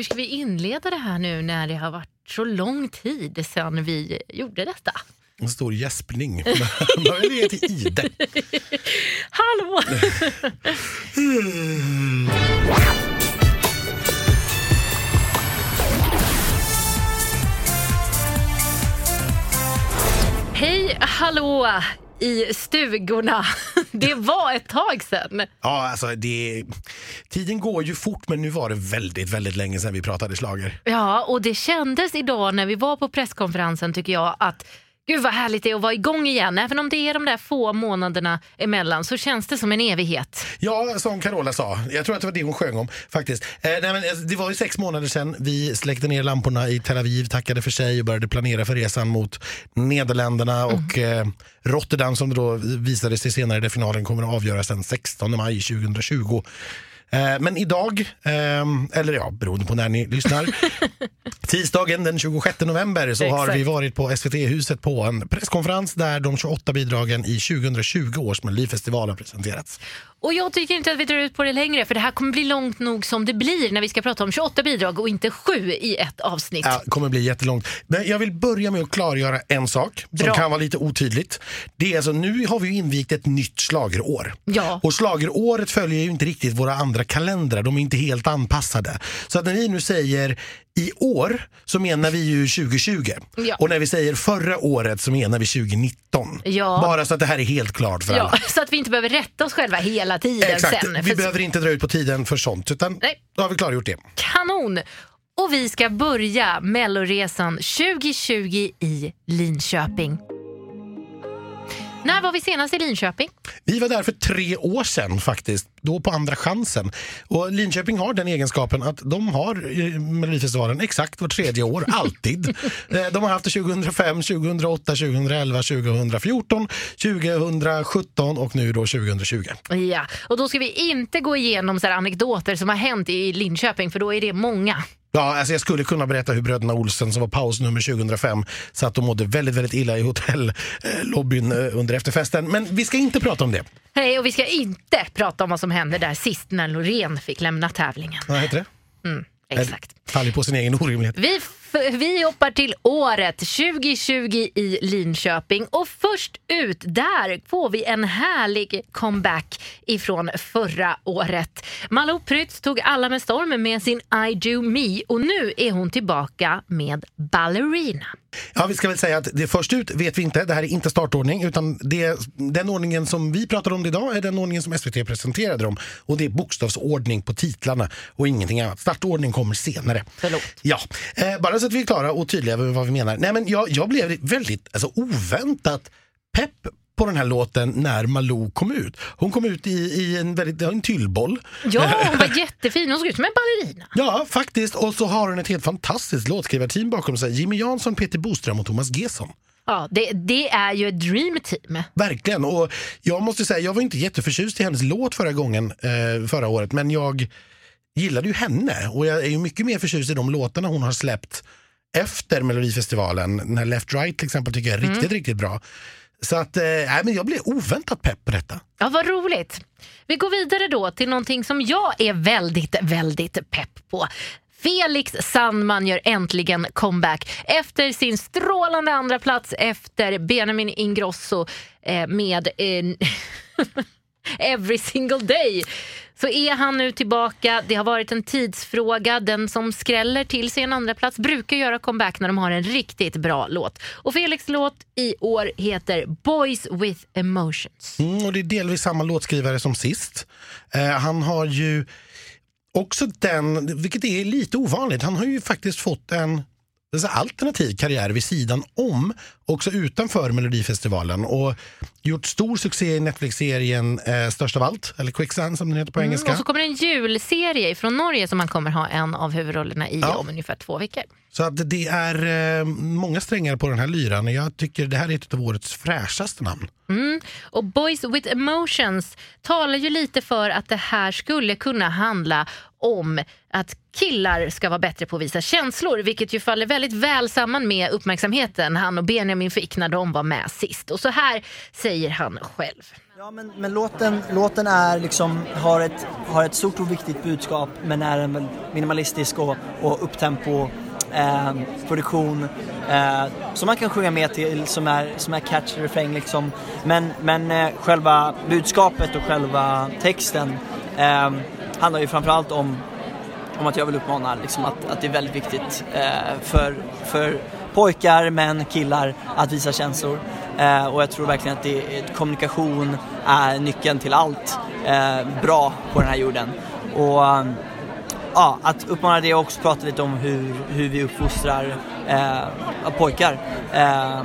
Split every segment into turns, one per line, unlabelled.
Hur ska vi inleda det här nu när det har varit så lång tid sedan vi gjorde detta?
En stor gäspning. Man vill ge till Ide.
Hallå! Hej, hallå i stugorna. Det var ett tag sedan.
Ja, alltså det, tiden går ju fort men nu var det väldigt, väldigt länge sedan vi pratade slager.
Ja, och det kändes idag när vi var på presskonferensen tycker jag att Gud vad härligt det är att vara igång igen. Även om det är de där få månaderna emellan så känns det som en evighet.
Ja, som Carola sa. Jag tror att det var det hon sjöng om faktiskt. Eh, nej, men, eh, det var ju sex månader sedan vi släckte ner lamporna i Tel Aviv, tackade för sig och började planera för resan mot Nederländerna
Mm.
och eh, Rotterdam som då visade sig senare där finalen kommer att avgöras den 16 maj 2020. Eh, Men idag, eh, eller ja, beroende på när ni lyssnar, tisdagen den 26 november så har
Exakt.
vi varit på SVT-huset på en presskonferens där de 28 bidragen i 2020 års Melodifestival har presenterats.
Och jag tycker inte att vi drar ut på det längre för det här kommer bli långt nog som det blir när vi ska prata om 28 bidrag och inte sju i ett avsnitt.
Ja, kommer bli jättelångt. Men jag vill börja med att klargöra en sak som
Bra.
kan vara lite otydligt. Det är alltså, nu har vi ju invigt ett nytt slagerår.
Ja.
Och slageråret följer ju inte riktigt våra andra kalendrar. De är inte helt anpassade. Så att när vi nu säger i år så menar vi ju 2020.
Ja.
Och när vi säger förra året så menar vi 2019.
Ja.
Bara så att det här är helt klart för
Ja,
alla.
så att vi inte behöver rätta oss själva hela tiden
Exakt,
sen.
vi
För-
behöver inte dra ut på tiden för sånt utan
Nej.
då har vi klargjort det.
Kanon! Och vi ska börja Melloresan 2020 i Linköping. När var vi senast i Linköping?
Vi var där för tre år sedan faktiskt, då på andra chansen. Och Linköping har den egenskapen att de har eh, Melodifestivalen exakt var tredje år, alltid. Eh, de har haft det 2005, 2008, 2011, 2014, 2017 och nu då 2020.
Ja, och då ska vi inte gå igenom så här anekdoter som har hänt i Linköping för då är det många.
Ja, alltså jag skulle kunna berätta hur bröderna Olsen som var pausnummer 2005 satt och mådde väldigt, väldigt illa i hotellobbyn eh, under efterfesten. Men vi ska inte prata om det.
Nej, och vi ska inte prata om vad som hände där sist när Loreen fick lämna tävlingen.
Vad heter det?
Mm, exakt.
Faller på sin egen orimlighet.
Vi, vi hoppar till året 2020 i Linköping och först ut där får vi en härlig comeback ifrån förra året. Malou Prytz tog alla med storm med sin I do me och nu är hon tillbaka med Ballerina.
Ja, vi ska väl säga att det först ut vet vi inte. Det här är inte startordning utan det, den ordningen som vi pratar om idag är den ordningen som SVT presenterade dem. Och det är bokstavsordning på titlarna och ingenting annat. Startordning kommer senare.
Förlåt.
Ja, eh, bara så att vi är klara och tydliga med vad vi menar. Nej, men jag, jag blev väldigt alltså, oväntat pepp på den här låten när Malou kom ut. Hon kom ut i, i en väldigt, en tyllboll.
Ja, hon var jättefin. Hon såg ut som en ballerina.
Ja, faktiskt. Och så har hon ett helt fantastiskt låtskrivarteam bakom sig. Jimmy Jansson, Peter Boström och Thomas Gesson.
Ja, det, det är ju ett dream team.
Verkligen. Och jag måste säga, jag var inte jätteförtjust i hennes låt förra gången, eh, förra året, men jag gillade ju henne. Och jag är ju mycket mer förtjust i de låtarna hon har släppt efter Melodifestivalen. Den här Left Right till exempel tycker jag är riktigt, riktigt bra. Så att, eh, men jag blev oväntat pepp på detta.
Ja, vad roligt. Vi går vidare då till någonting som jag är väldigt, väldigt pepp på. Felix Sandman gör äntligen comeback efter sin strålande andra plats efter Benjamin Ingrosso eh, med eh, Every single day. Så är han nu tillbaka. Det har varit en tidsfråga. Den som skräller till sig en andra plats brukar göra comeback när de har en riktigt bra låt. Och Felix låt i år heter Boys with emotions.
Mm, och det är delvis samma låtskrivare som sist. Eh, han har ju också den, vilket är lite ovanligt, han har ju faktiskt fått en alltså, alternativ karriär vid sidan om, också utanför Melodifestivalen och gjort stor succé i Netflix-serien eh, Störst av allt, eller Quicksand som den heter på engelska.
Mm, och så kommer en julserie från Norge som han kommer ha en av huvudrollerna i
Ja.
om ungefär två veckor.
Så att det är eh, många strängar på den här lyran och jag tycker det här är ett av årets fräschaste namn.
Mm. Och Boys with emotions talar ju lite för att det här skulle kunna handla om att killar ska vara bättre på att visa känslor, vilket ju faller väldigt väl samman med uppmärksamheten han och Benjamin fick när de var med sist. Och så här säger han själv.
Ja, men, men låten, låten är liksom, har, ett, har ett stort och viktigt budskap men är en minimalistisk och, och upptempo eh, produktion eh, som man kan sjunga med till som är, som är catchy refräng liksom. Men, men eh, själva budskapet och själva texten eh, handlar ju framförallt om, om att jag vill uppmana liksom, att, att det är väldigt viktigt eh, för, för pojkar, män, killar att visa känslor. Eh, och jag tror verkligen att det, kommunikation är nyckeln till allt eh, bra på den här jorden. Och ja, att uppmana det och också prata lite om hur, hur vi uppfostrar eh, pojkar eh,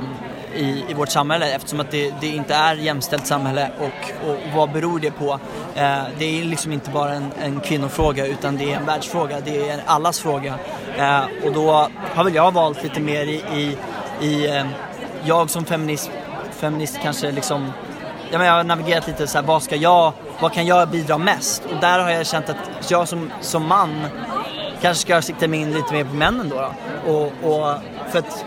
i, i vårt samhälle eftersom att det, det inte är jämställt samhälle och, och vad beror det på? Eh, det är liksom inte bara en, en kvinnofråga utan det är en världsfråga, det är allas fråga. Eh, och då har väl jag valt lite mer i, i, i eh, jag som feminist, feminist kanske liksom jag, menar, jag har navigerat lite så här, vad ska jag, vad kan jag bidra mest? Och där har jag känt att jag som, som man kanske ska sikta mig in lite mer på männen då. då. Och, och för att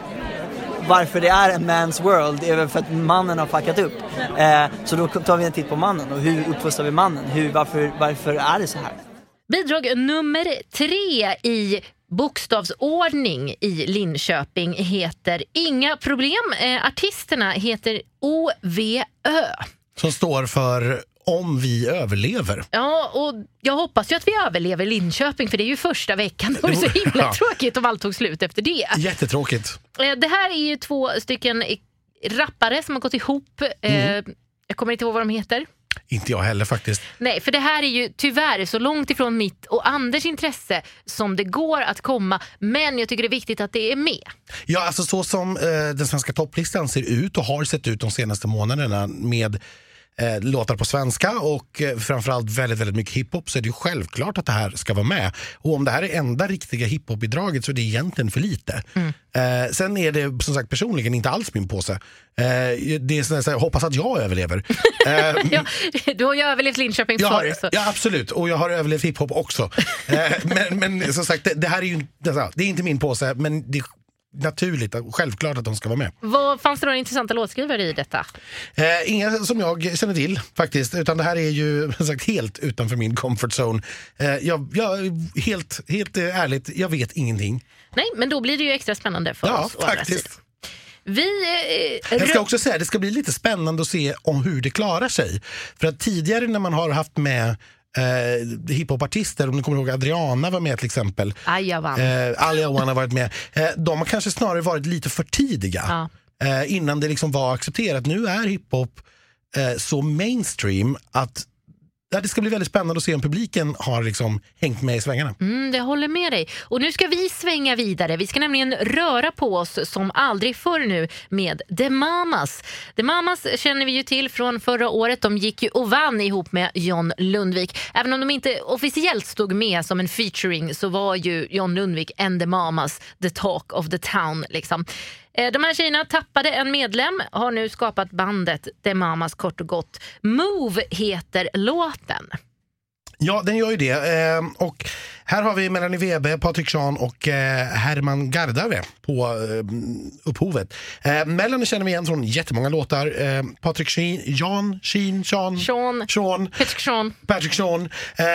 varför det är en man's world är väl för att mannen har fuckat upp. Eh, så då tar vi en titt på mannen och hur uppfostrar vi mannen? Hur, varför, varför är det så här?
Bidrag nummer tre i bokstavsordning i Linköping heter Inga problem. Eh, artisterna heter OVÖ.
Som står för om vi överlever.
Ja, och jag hoppas ju att vi överlever Linköping för det är ju första veckan. Det vore så himla tråkigt om allt tog slut efter det.
Jättetråkigt.
Eh, det här är ju två stycken rappare som har gått ihop. Eh, mm. Jag kommer inte ihåg vad de heter.
Inte jag heller faktiskt.
Nej, för det här är ju tyvärr så långt ifrån mitt och Anders intresse som det går att komma. Men jag tycker det är viktigt att det är med.
Ja, alltså så som eh, den svenska topplistan ser ut och har sett ut de senaste månaderna med eh, låtar på svenska och eh, framförallt väldigt, väldigt mycket hiphop så är det ju självklart att det här ska vara med. Och om det här är enda riktiga hiphop-bidraget så är det egentligen för lite. Mm. Eh, sen är det som sagt personligen inte alls min påse. Eh, det är sådär, jag hoppas att jag överlever.
Eh, ja, du har ju överlevt Linköping förr.
Så. Ja absolut, och jag har överlevt hiphop också. Eh, men, men som sagt, det, det, här är ju det är inte min påse men det naturligt och självklart att de ska vara med.
Vad Fanns det några intressanta låtskrivare i detta?
Eh, inga som jag känner till faktiskt, utan det här är ju sagt, helt utanför min comfort zone. Eh, jag, jag, helt, helt ärligt, jag vet ingenting.
Nej, men då blir det ju extra spännande för
ja,
oss.
Faktiskt.
Vi,
eh, jag ska också säga det ska bli lite spännande att se om hur det klarar sig. För att tidigare när man har haft med eh, hiphopartister, om ni kommer ihåg Adriana var med till exempel.
Ayawan.
Eh, Ayawan har varit med. Eh, de har kanske snarare varit lite för tidiga. Ja. Eh, innan det liksom var accepterat. Nu är hiphop eh, så mainstream att det ska bli väldigt spännande att se om publiken har liksom hängt med i svängarna.
Mm, det håller med dig. Och nu ska vi svänga vidare. Vi ska nämligen röra på oss som aldrig förr nu med The Mamas. The Mamas känner vi ju till från förra året. De gick ju och vann ihop med John Lundvik. Även om de inte officiellt stod med som en featuring så var ju John Lundvik and The Mamas the talk of the town. Liksom. Eh, de här tjejerna tappade en medlem, har nu skapat bandet The Mamas kort och gott. Move heter låten.
Ja, den gör ju det. Eh, och här har vi Melanie Webe, Patrik Sean och eh, Herman Gardave på eh, upphovet. Eh, Melanie känner vi igen från jättemånga låtar. Eh, Patrik Sheen, Jan, Sheen, Sean,
Sean,
Sean
Patrick Sean.
Patrick Sean. Eh,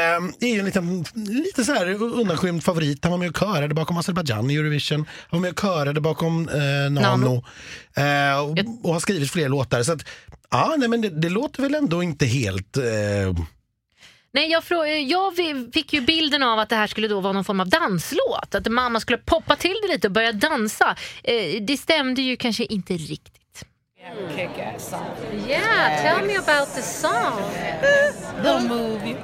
är ju en liten, lite så här undanskymd favorit. Han var med och körade bakom Azerbajdzjan i Eurovision. Han var med och körade bakom eh, Nano. Nano. Eh, och, och, har skrivit fler låtar. Så att, ja, nej, men det, det låter väl ändå inte helt eh,
Nej, jag, jag fick ju bilden av att det här skulle då vara någon form av danslåt. Att mamma skulle poppa till det lite och börja dansa. Eh, det stämde ju kanske inte riktigt. Yeah, tell me about the song.
the movie.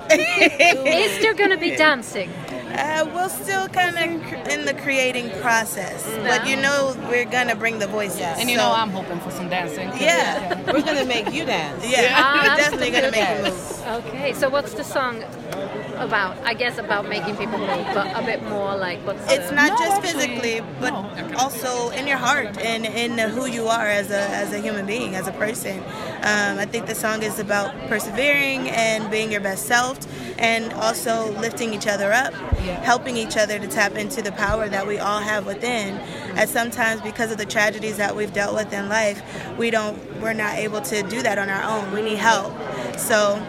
Is there gonna be dancing?
Uh, we're still kind of in the creating process, mm-hmm. but you know we're gonna bring the voices.
And you so. know I'm hoping for some dancing.
Yeah. yeah.
we're gonna make you dance.
Yeah, yeah. we're definitely gonna make you move.
Okay, so what's the song about? I guess about making people move, but a bit more like what's.
It's the... not no, just physically, but no. also in your heart and in who you are as a as a human being, as a person. Um, I think the song is about persevering and being your best self and also lifting each other up, helping each other to tap into the power that we all have within. Mm-hmm. As sometimes because of the tragedies that we've dealt with in life, we don't we're not able to do that on our own. We need help. So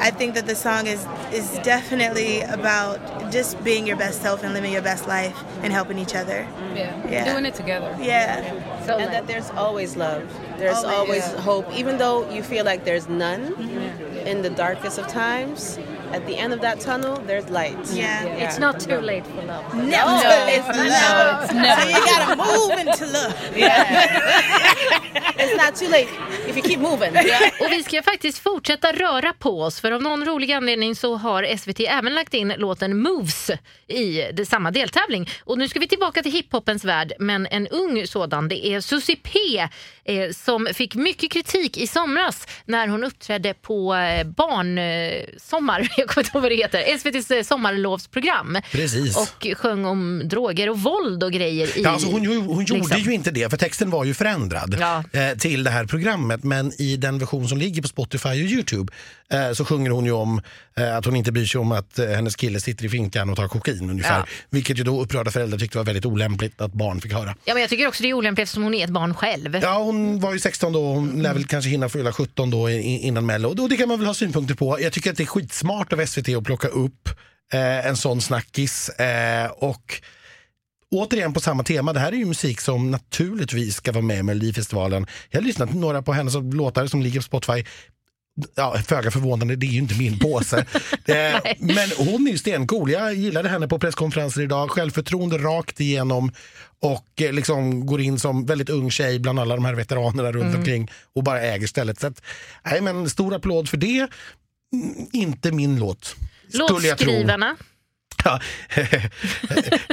I think that the song is is definitely about just being your best self and living your best life and helping each other.
Yeah.
Yeah.
Doing it together.
Yeah.
So
and that there's always love. There's
Always.
always
Yeah.
hope, even though you feel like there's none mm-hmm. in the darkest of times. At the end of that tunnel, there's light.
Yeah.
it's not too late for love.
No, it's love. So you gotta move into love.
It's not too late if you keep moving.
Och vi ska faktiskt fortsätta röra på oss för av någon rolig anledning så har SVT även lagt in låten Moves i det, samma deltävling. Och nu ska vi tillbaka till hiphopens värld men en ung sådan. Det är Susie P eh, som fick mycket kritik i somras när hon uppträdde på eh, barnsommar, jag kommer inte ihåg vad det heter, SVTs eh, sommarlovsprogram.
Precis.
Och sjöng om droger och våld och grejer. I,
Ja, alltså hon hon gjorde
liksom.
ju inte det, för texten var ju förändrad
Ja.
Eh, till det här programmet. Men i den version som ligger på Spotify och Youtube eh, så sjunger hon ju om eh, att hon inte bryr sig om att eh, hennes kille sitter i finkan och tar kokain ungefär.
Ja.
Vilket ju då upprörda föräldrar tyckte var väldigt olämpligt att barn fick höra.
Ja, men jag tycker också det är olämpligt eftersom hon är ett barn själv.
Ja, hon var ju 16 då, hon lär väl kanske hinna fylla 17 då innan Mello. Och det kan man väl ha synpunkter på. Jag tycker att det är skitsmart av SVT att plocka upp eh, en sån snackis. Eh, och återigen på samma tema, det här är ju musik som naturligtvis ska vara med i Melodifestivalen. Jag har lyssnat några på hennes låtar som ligger på Spotify. Ja, föga förvånande, det är ju inte min påse. eh, men hon är ju stencool. Jag gillade henne på presskonferenser idag. Självförtroende rakt igenom och eh, liksom går in som väldigt ung tjej bland alla de här veteranerna runt omkring och bara äger stället. Så att, nej, men stor applåd för det. Mm, Inte min låt.
Låtskrivarna.
Ja,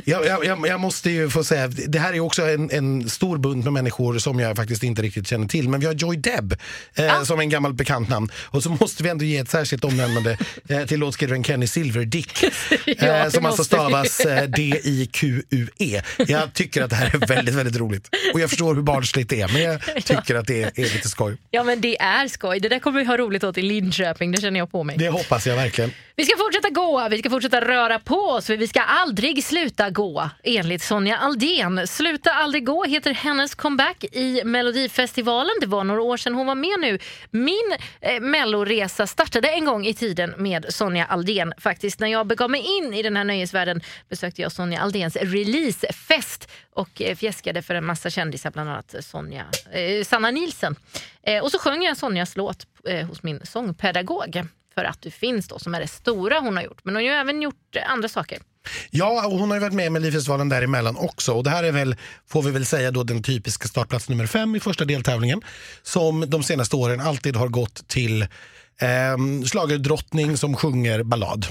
jag, jag, jag, måste ju få säga, det här är också en, en stor bunt med människor som jag faktiskt inte riktigt känner till. Men vi har Joy Deb eh, som en gammal bekant namn. Och så måste vi ändå ge ett särskilt omnämnande eh, till låtskrivaren Kenny Silverdick.
Ja,
eh, som alltså stavas eh, D-I-Q-U-E. Jag tycker att det här är väldigt, väldigt roligt. Och jag förstår hur barnsligt det är, men jag tycker att det är, är lite skoj.
Ja men det är skoj. Det där kommer vi ha roligt åt i Linköping, det känner jag på mig.
Det hoppas jag verkligen.
Vi ska fortsätta gå, vi ska fortsätta röra på oss för vi ska aldrig sluta gå enligt Sonja Aldén. Sluta aldrig gå heter hennes comeback i Melodifestivalen. Det var några år sedan hon var med nu. Min eh, melloresa startade en gång i tiden med Sonja Aldén. Faktiskt när jag begav mig in i den här nöjesvärlden besökte jag Sonja Aldéns releasefest och eh, fjäskade för en massa kändisar, bland annat Sonja, eh, Sanna Nilsen. Eh, och så sjöng jag Sonjas låt eh, hos min sångpedagog för att du finns då, som är det stora hon har gjort. Men hon har ju även gjort eh, andra saker.
Ja, och hon har ju varit med med Melodifestivalen däremellan också. Och det här är väl, får vi väl säga, då den typiska startplats nummer fem i första deltävlingen. Som de senaste åren alltid har gått till eh, schlagerdrottning som sjunger ballad.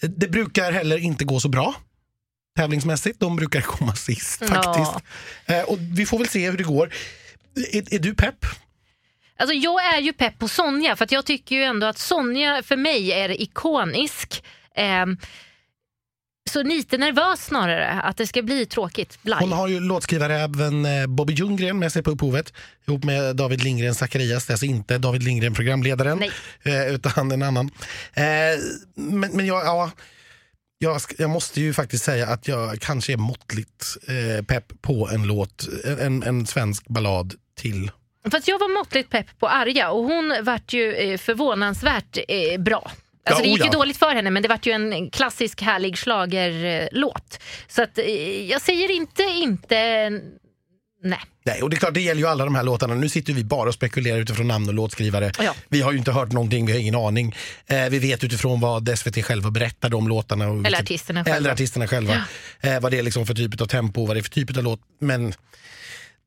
Det brukar heller inte gå så bra tävlingsmässigt. De brukar komma sist
Ja.
faktiskt. Eh, och vi får väl se hur det går. Är, är du pepp?
Alltså jag är ju pepp på Sonja för att jag tycker ju ändå att Sonja för mig är ikonisk. Ehm, så lite nervös snarare att det ska bli tråkigt. Blaj.
Hon har ju låtskrivare även eh, Bobby Ljunggren med sig på upphovet ihop med David Lindgren Zacharias. Det är alltså inte David Lindgren programledaren
Nej.
eh, utan en annan. Eh, men men jag, ja, jag, jag måste ju faktiskt säga att jag kanske är måttligt eh, pepp på en låt, en, en svensk ballad till.
Fast jag var måttligt pepp på Arja och hon vart ju eh, förvånansvärt eh, bra. Alltså
Ja,
det gick ju
ja.
dåligt för henne men det vart ju en klassisk härlig schlagerlåt. Så att, eh, jag säger inte inte nej.
Nej, och det är klart, det gäller ju alla de här låtarna. Nu sitter vi bara och spekulerar utifrån namn och låtskrivare.
Ja.
Vi har ju inte hört någonting, vi har ingen aning. Eh, vi vet utifrån vad SVT själva berättade om låtarna. Och vilket-
artisterna själva.
Eller artisterna själva. Eh, vad det är liksom för typ av tempo, vad det är för typ av låt. Men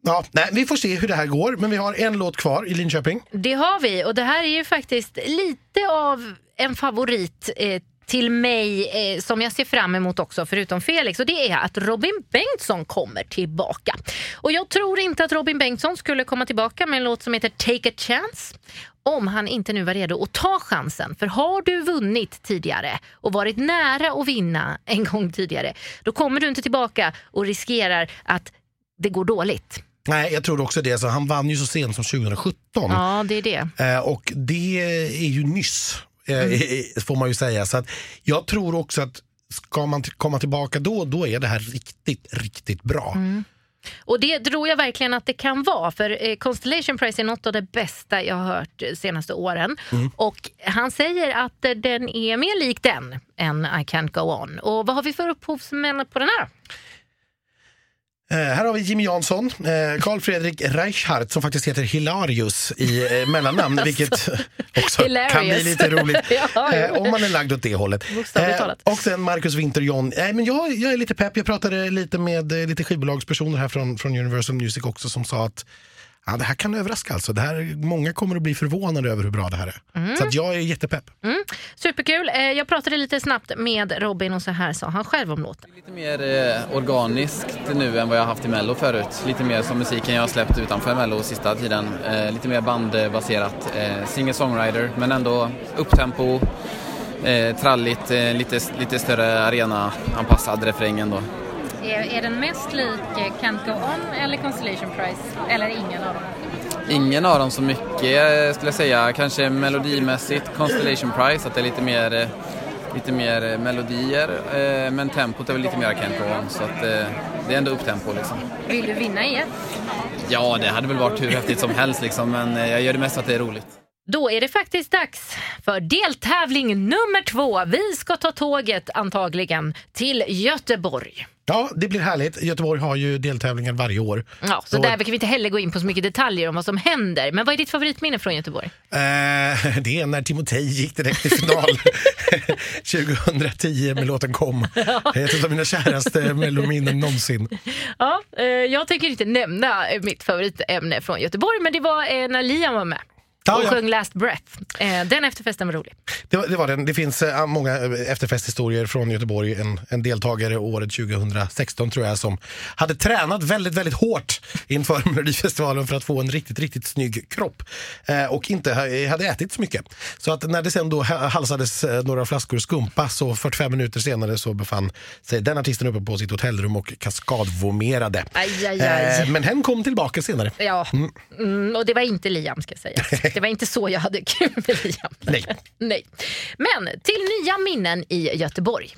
ja, nej, vi får se hur det här går. Men vi har en låt kvar i Linköping.
Det har vi och det här är ju faktiskt lite av en favorit eh, till mig eh, som jag ser fram emot också förutom Felix och det är att Robin Bengtsson kommer tillbaka. Och jag tror inte att Robin Bengtsson skulle komma tillbaka med en låt som heter Take a chance om han inte nu var redo att ta chansen. För har du vunnit tidigare och varit nära att vinna en gång tidigare då kommer du inte tillbaka och riskerar att det går dåligt.
Nej, jag tror också det. Så han vann ju så sent som 2017.
Ja, det är det.
Eh, och det är ju nyss. eh, i- får man ju säga. Så att jag tror också att ska man komma tillbaka då, då är det här riktigt, riktigt bra.
Och det tror jag verkligen att det kan vara. För eh, Constellation Prize är något av det bästa jag har hört de senaste åren. Och han säger att den är mer lik den än I can't go on. Och vad har vi för upphovsmän på den här?
Eh, här har vi Jimmy Jansson, eh, Carl Fredrik Reichhardt som faktiskt heter Hilarius i eh, mellannamn, vilket också kan bli
Hilarious.
lite roligt
Ja,
eh, om man är lagd åt det hållet. Eh, och sen Marcus Winter John. Eh, men jag, jag är lite pepp, jag pratade lite med eh, lite skivbolagspersoner här från, från Universal Music också som sa att Ja, det här kan överraska alltså. Det här, många kommer att bli förvånade över hur bra det här är. Så att jag är jättepepp.
Superkul. Eh, jag pratade lite snabbt med Robin och så här sa han själv om låten.
Lite mer eh, organiskt nu än vad jag har haft i Mello förut. Lite mer som musiken jag har släppt utanför Mello sista tiden. Eh, lite mer bandbaserat. Eh, Singer-songwriter men ändå upptempo, eh, tralligt, lite, lite större arena-anpassad refräng ändå.
Är, är den mest lik Can't Go On eller Constellation Prize? Eller ingen av dem?
Ingen av dem så mycket skulle jag säga. Kanske melodimässigt Constellation Prize, att det är lite mer, eh, lite mer eh, melodier. Eh, men tempot är väl lite mer Can't Go On, så att det är ändå upptempo liksom.
Vill du vinna igen?
Ja, det hade väl varit hur häftigt som helst liksom, men jag gör det mest för att det är roligt.
Då är det faktiskt dags för deltävling nummer två. Vi ska ta tåget antagligen till Göteborg.
Ja, det blir härligt. Göteborg har ju deltävlingar varje år.
Ja, så
Så-
där kan vi inte heller gå in på så mycket detaljer om vad som händer. Men vad är ditt favoritminne från Göteborg?
Eh, det är när Timotej gick direkt till final 2010 med låten Kom. Det är ett av mina käraste mellominnen någonsin.
Ja, eh, jag tänker inte nämna mitt favoritämne från Göteborg, men det var eh, när Liam var med. Och
ja.
sjöng Last Breath. Eh, den efterfesten var rolig.
Det, var- det var den. Det finns eh, många eh, efterfesthistorier från Göteborg. En, en deltagare året 2016 tror jag som hade tränat väldigt, väldigt hårt inför Melodifestivalen för att få en riktigt, riktigt snygg kropp. Och inte ha- hade ätit så mycket. Så att när det sen då ha- halsades några flaskor skumpa så 45 minuter senare så befann sig den artisten uppe på sitt hotellrum och kaskadvomerade.
Aj, aj, aj.
Men hen kom tillbaka senare.
Ja, mm, och det var inte Liam ska sägas. Det var inte så jag hade kul med Liam.
Nej.
Nej. Men till nya minnen i Göteborg.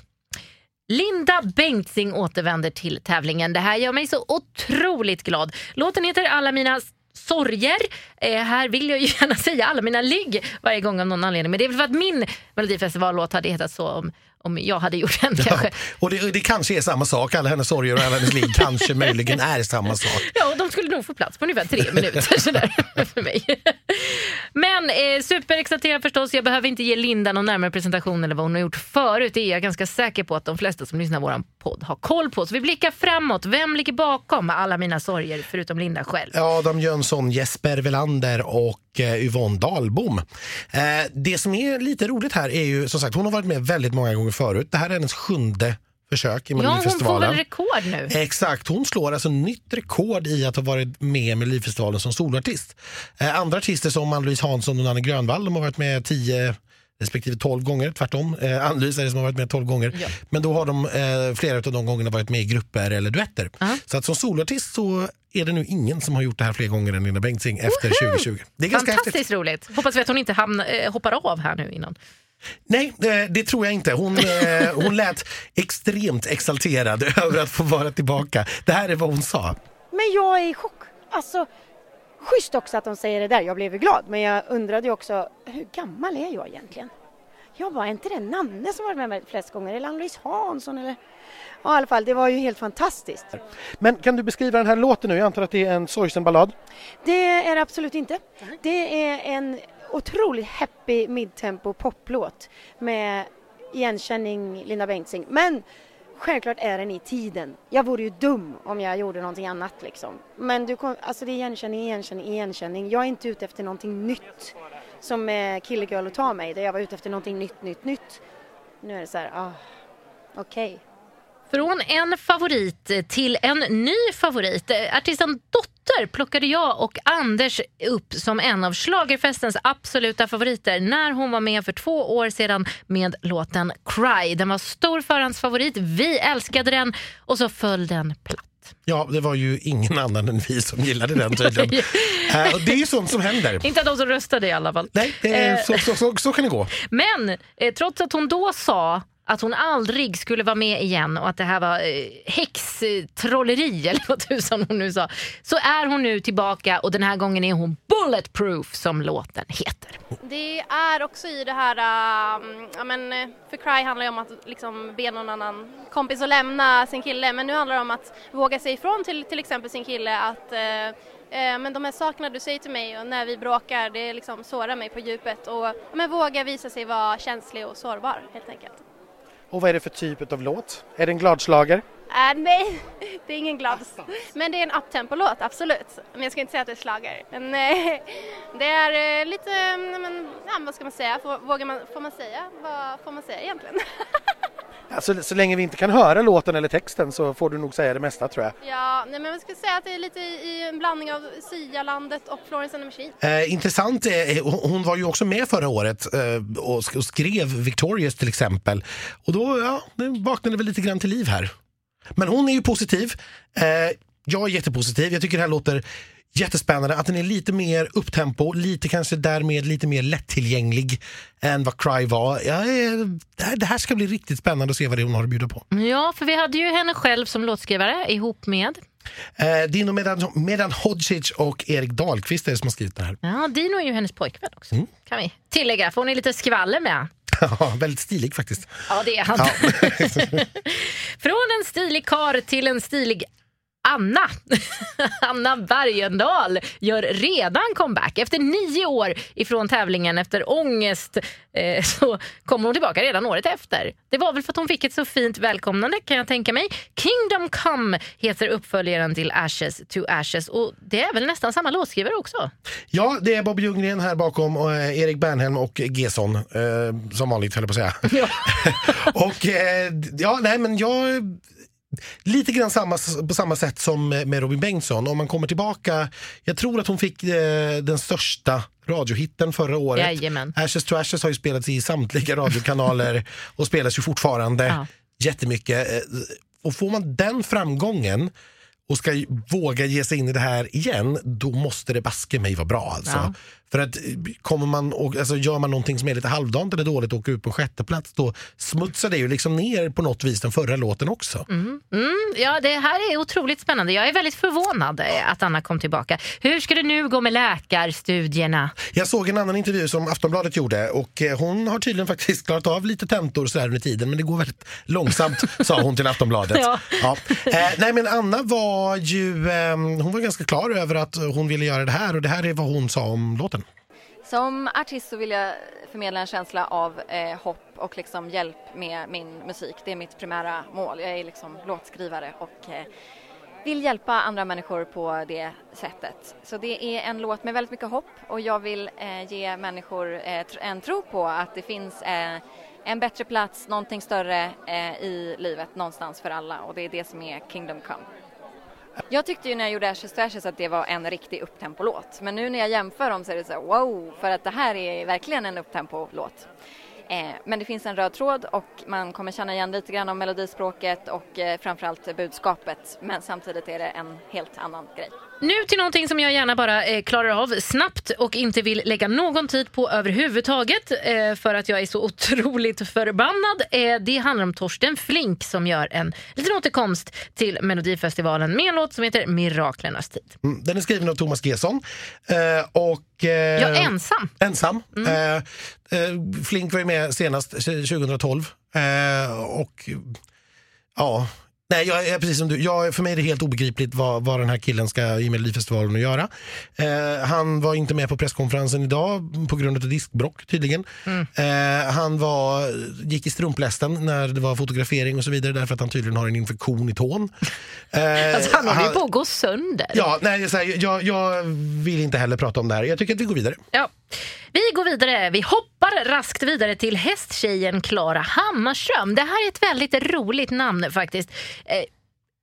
Linda Bengtzing återvänder till tävlingen. Det här gör mig så otroligt glad. Låten heter Alla mina sorger. Eh, här vill jag ju gärna säga alla mina ligg varje gång av någon anledning. Men det är väl för att min Melodifestivallåt hade hetat så om, om jag hade gjort den kanske.
Ja, och det, det kanske är samma sak. Alla hennes sorger och alla hennes ligg kanske möjligen är samma sak.
Ja, de skulle nog få plats på ungefär tre minuter sådär, för mig. Men eh, superexalterad förstås. Jag behöver inte ge Linda någon närmare presentation eller vad hon har gjort förut. Det är jag ganska säker på att de flesta som lyssnar på vår podd har koll på. Så vi blickar framåt. Vem ligger bakom alla mina sorger förutom Linda själv?
Adam Jönsson, Jesper Velander och eh, Yvonne Dahlbom. Eh, det som är lite roligt här är ju som sagt, hon har varit med väldigt många gånger förut. Det här är hennes sjunde försök i
Ja, hon får
Melodifestivalen.
väl rekord nu.
Exakt, hon slår alltså nytt rekord i att ha varit med i Melodifestivalen som soloartist. Eh, andra artister som Ann-Louise Hansson och Nanne Grönvall de har varit med 10 respektive 12 gånger, tvärtom. Eh, Ann-Louise är det som har varit med 12 gånger.
Ja.
Men då har de eh, flera av de gångerna varit med i grupper eller duetter.
Ja.
Så att som soloartist så är det nu ingen som har gjort det här fler gånger än Linda Bengtzing efter 2020. Det är ganska
Fantastiskt
häftigt.
roligt. Hoppas vi att hon inte hamn, eh, hoppar av här nu innan.
Nej, eh, det tror jag inte. Hon, eh, hon lät extremt exalterad över att få vara tillbaka. Det här är vad hon sa.
Men jag är i chock. Alltså, schysst också att de säger det där. Jag blev ju glad, men jag undrade ju också hur gammal är jag egentligen? Jag bara, är inte det Nanne som varit med mig flest gånger? Eller Ann-Louise Hansson? Eller... Ja, i alla fall, det var ju helt fantastiskt.
Men kan du beskriva den här låten nu? Jag antar att det är en sorgsen ballad.
Det är det absolut inte. Det är en otroligt happy midtempo poplåt med igenkänning Linda Bengtzing. Men självklart är den i tiden. Jag vore ju dum om jag gjorde någonting annat liksom. Men du kom, alltså det är igenkänning, igenkänning, igenkänning. Jag är inte ute efter någonting nytt som eh, Killegirl och ta mig. Där jag var ute efter någonting nytt, nytt, nytt. Nu är det så här, ah, okej.
Från en favorit till en ny favorit. Artisten Dotter plockade jag och Anders upp som en av schlagerfestens absoluta favoriter när hon var med för två år sedan med låten Cry. Den var stor förhandsfavorit, vi älskade den och så föll den platt.
Ja, det var ju ingen annan än vi som gillade den tydligen. Och det är ju sånt som händer.
Inte de som röstade i alla fall.
Nej, är, så, så, så, så kan det gå.
Men eh, trots att hon då sa att hon aldrig skulle vara med igen och att det här var eh, häxtrolleri eller vad tusan hon nu sa. Så är hon nu tillbaka och den här gången är hon bulletproof som låten heter.
Det är också i det här, um, ja men eh, för Cry handlar ju om att liksom be någon annan kompis att lämna sin kille men nu handlar det om att våga säga ifrån till till exempel sin kille att eh, eh men de här sakerna du säger till mig och när vi bråkar det liksom sårar mig på djupet och men våga visa sig vara känslig och sårbar helt enkelt.
Och vad är det för typ av låt? Är det en gladslager?
Äh, nej, det är ingen glad. Men det är en uptempo-låt, absolut. Men jag ska inte säga att det är slager. Men eh, det är eh, lite, mm, men, ja, vad ska man säga? Får, vågar man, får man säga? Vad får man säga egentligen?
Alltså, så länge vi inte kan höra låten eller texten så får du nog säga det mesta tror jag.
ja, nej, men jag skulle säga att det är lite i i en blandning av Sia-landet och Florence and the Machine.
Eh, intressant, eh, hon var ju också med förra året eh, och, sk- och skrev Victorious till exempel. Och då ja, vaknade väl lite grann till liv här. Men hon är ju positiv. Eh, jag är jättepositiv. Jag tycker det här låter jättespännande. Att den är lite mer upptempo, lite kanske därmed lite mer lättillgänglig än vad Cry var. Jag är, det, här, det här ska bli riktigt spännande att se vad det hon har att bjuda på.
Ja, för vi hade ju henne själv som låtskrivare ihop med
Eh, Dino Medan, Medan Hodzic och Erik Dahlqvist är det som har skrivit den här.
Ja, Dino är ju hennes pojkvän också. Kan vi tillägga, för hon är lite skvaller med.
Ja, väldigt stilig faktiskt.
Ja, det är han. Från en stilig kar till en stilig Anna. Anna Bergendahl gör redan comeback. Efter nio år ifrån tävlingen efter ångest eh, så kommer hon tillbaka redan året efter. Det var väl för att hon fick ett så fint välkomnande kan jag tänka mig. Kingdom Come heter uppföljaren till Ashes to Ashes och det är väl nästan samma låtskrivare också?
Ja, det är Bob Ljunggren här bakom, och, eh, Erik Bernhelm och Gesson. Eh, som vanligt höll jag på att säga. och eh, ja, nej men jag... Lite grann samma, på samma sätt som med Robin Bengtsson. Om man kommer tillbaka, jag tror att hon fick eh, den största radiohitten förra året.
Jajamän.
Ashes to Ashes har ju spelats i samtliga radiokanaler och spelas ju fortfarande
Ja.
jättemycket. Eh, Och får man den framgången och ska våga ge sig in i det här igen, då måste det baske mig vara bra. Alltså.
Ja.
För att eh, kommer man, och, alltså, gör man någonting som är lite halvdant eller dåligt och åker ut på sjätte plats då smutsar det ju liksom ner på något vis den förra låten också.
Mm, ja, det här är otroligt spännande. Jag är väldigt förvånad eh, att Anna kom tillbaka. Hur ska det nu gå med läkarstudierna?
Jag såg en annan intervju som Aftonbladet gjorde och eh, hon har tydligen faktiskt klarat av lite tentor så här under tiden men det går väldigt långsamt sa hon till Aftonbladet.
Ja.
Eh, nej men Anna var ju, eh, hon var ganska klar över att hon ville göra det här och det här är vad hon sa om låten.
Som artist så vill jag förmedla en känsla av eh, hopp och liksom hjälp med min musik. Det är mitt primära mål. Jag är liksom låtskrivare och eh, vill hjälpa andra människor på det sättet. Så det är en låt med väldigt mycket hopp och jag vill eh, ge människor eh, en tro på att det finns eh, en bättre plats, någonting större eh, i livet någonstans för alla och det är det som är Kingdom Come. Jag tyckte ju när jag gjorde Ashes to Ashes att det var en riktig upptempo-låt. Men nu när jag jämför dem så är det så här, wow, för att det här är verkligen en upptempo-låt. Eh, men det finns en röd tråd och man kommer känna igen lite grann om melodispråket och eh, framförallt budskapet. Men samtidigt är det en helt annan grej.
Nu till någonting som jag gärna bara eh, klarar av snabbt och inte vill lägga någon tid på överhuvudtaget eh, för att jag är så otroligt förbannad. Eh, det handlar om Torsten Flink som gör en liten återkomst till Melodifestivalen med en låt som heter Miraklernas tid.
Mm, Den är skriven av Thomas Gesson. Eh, och, eh,
Ja, ensam.
Ensam. Eh, eh, Flink var ju med senast 2012. Eh, och ja, nej, jag är precis som du. Jag, för mig är det helt obegripligt vad, vad den här killen ska i Melodifestivalen att göra. Eh, han var inte med på presskonferensen idag på grund av diskbrock tydligen. Eh, han var, gick i strumplästen när det var fotografering och så vidare därför att han tydligen har en infektion i tån. Eh,
Alltså, han håller ju på att gå sönder.
Ja, nej, här, jag, jag vill inte heller prata om det här. Jag tycker att vi går vidare.
Ja. Vi går vidare. Vi hoppar raskt vidare till hästtjejen Klara Hammarström. Det här är ett väldigt roligt namn faktiskt. Eh,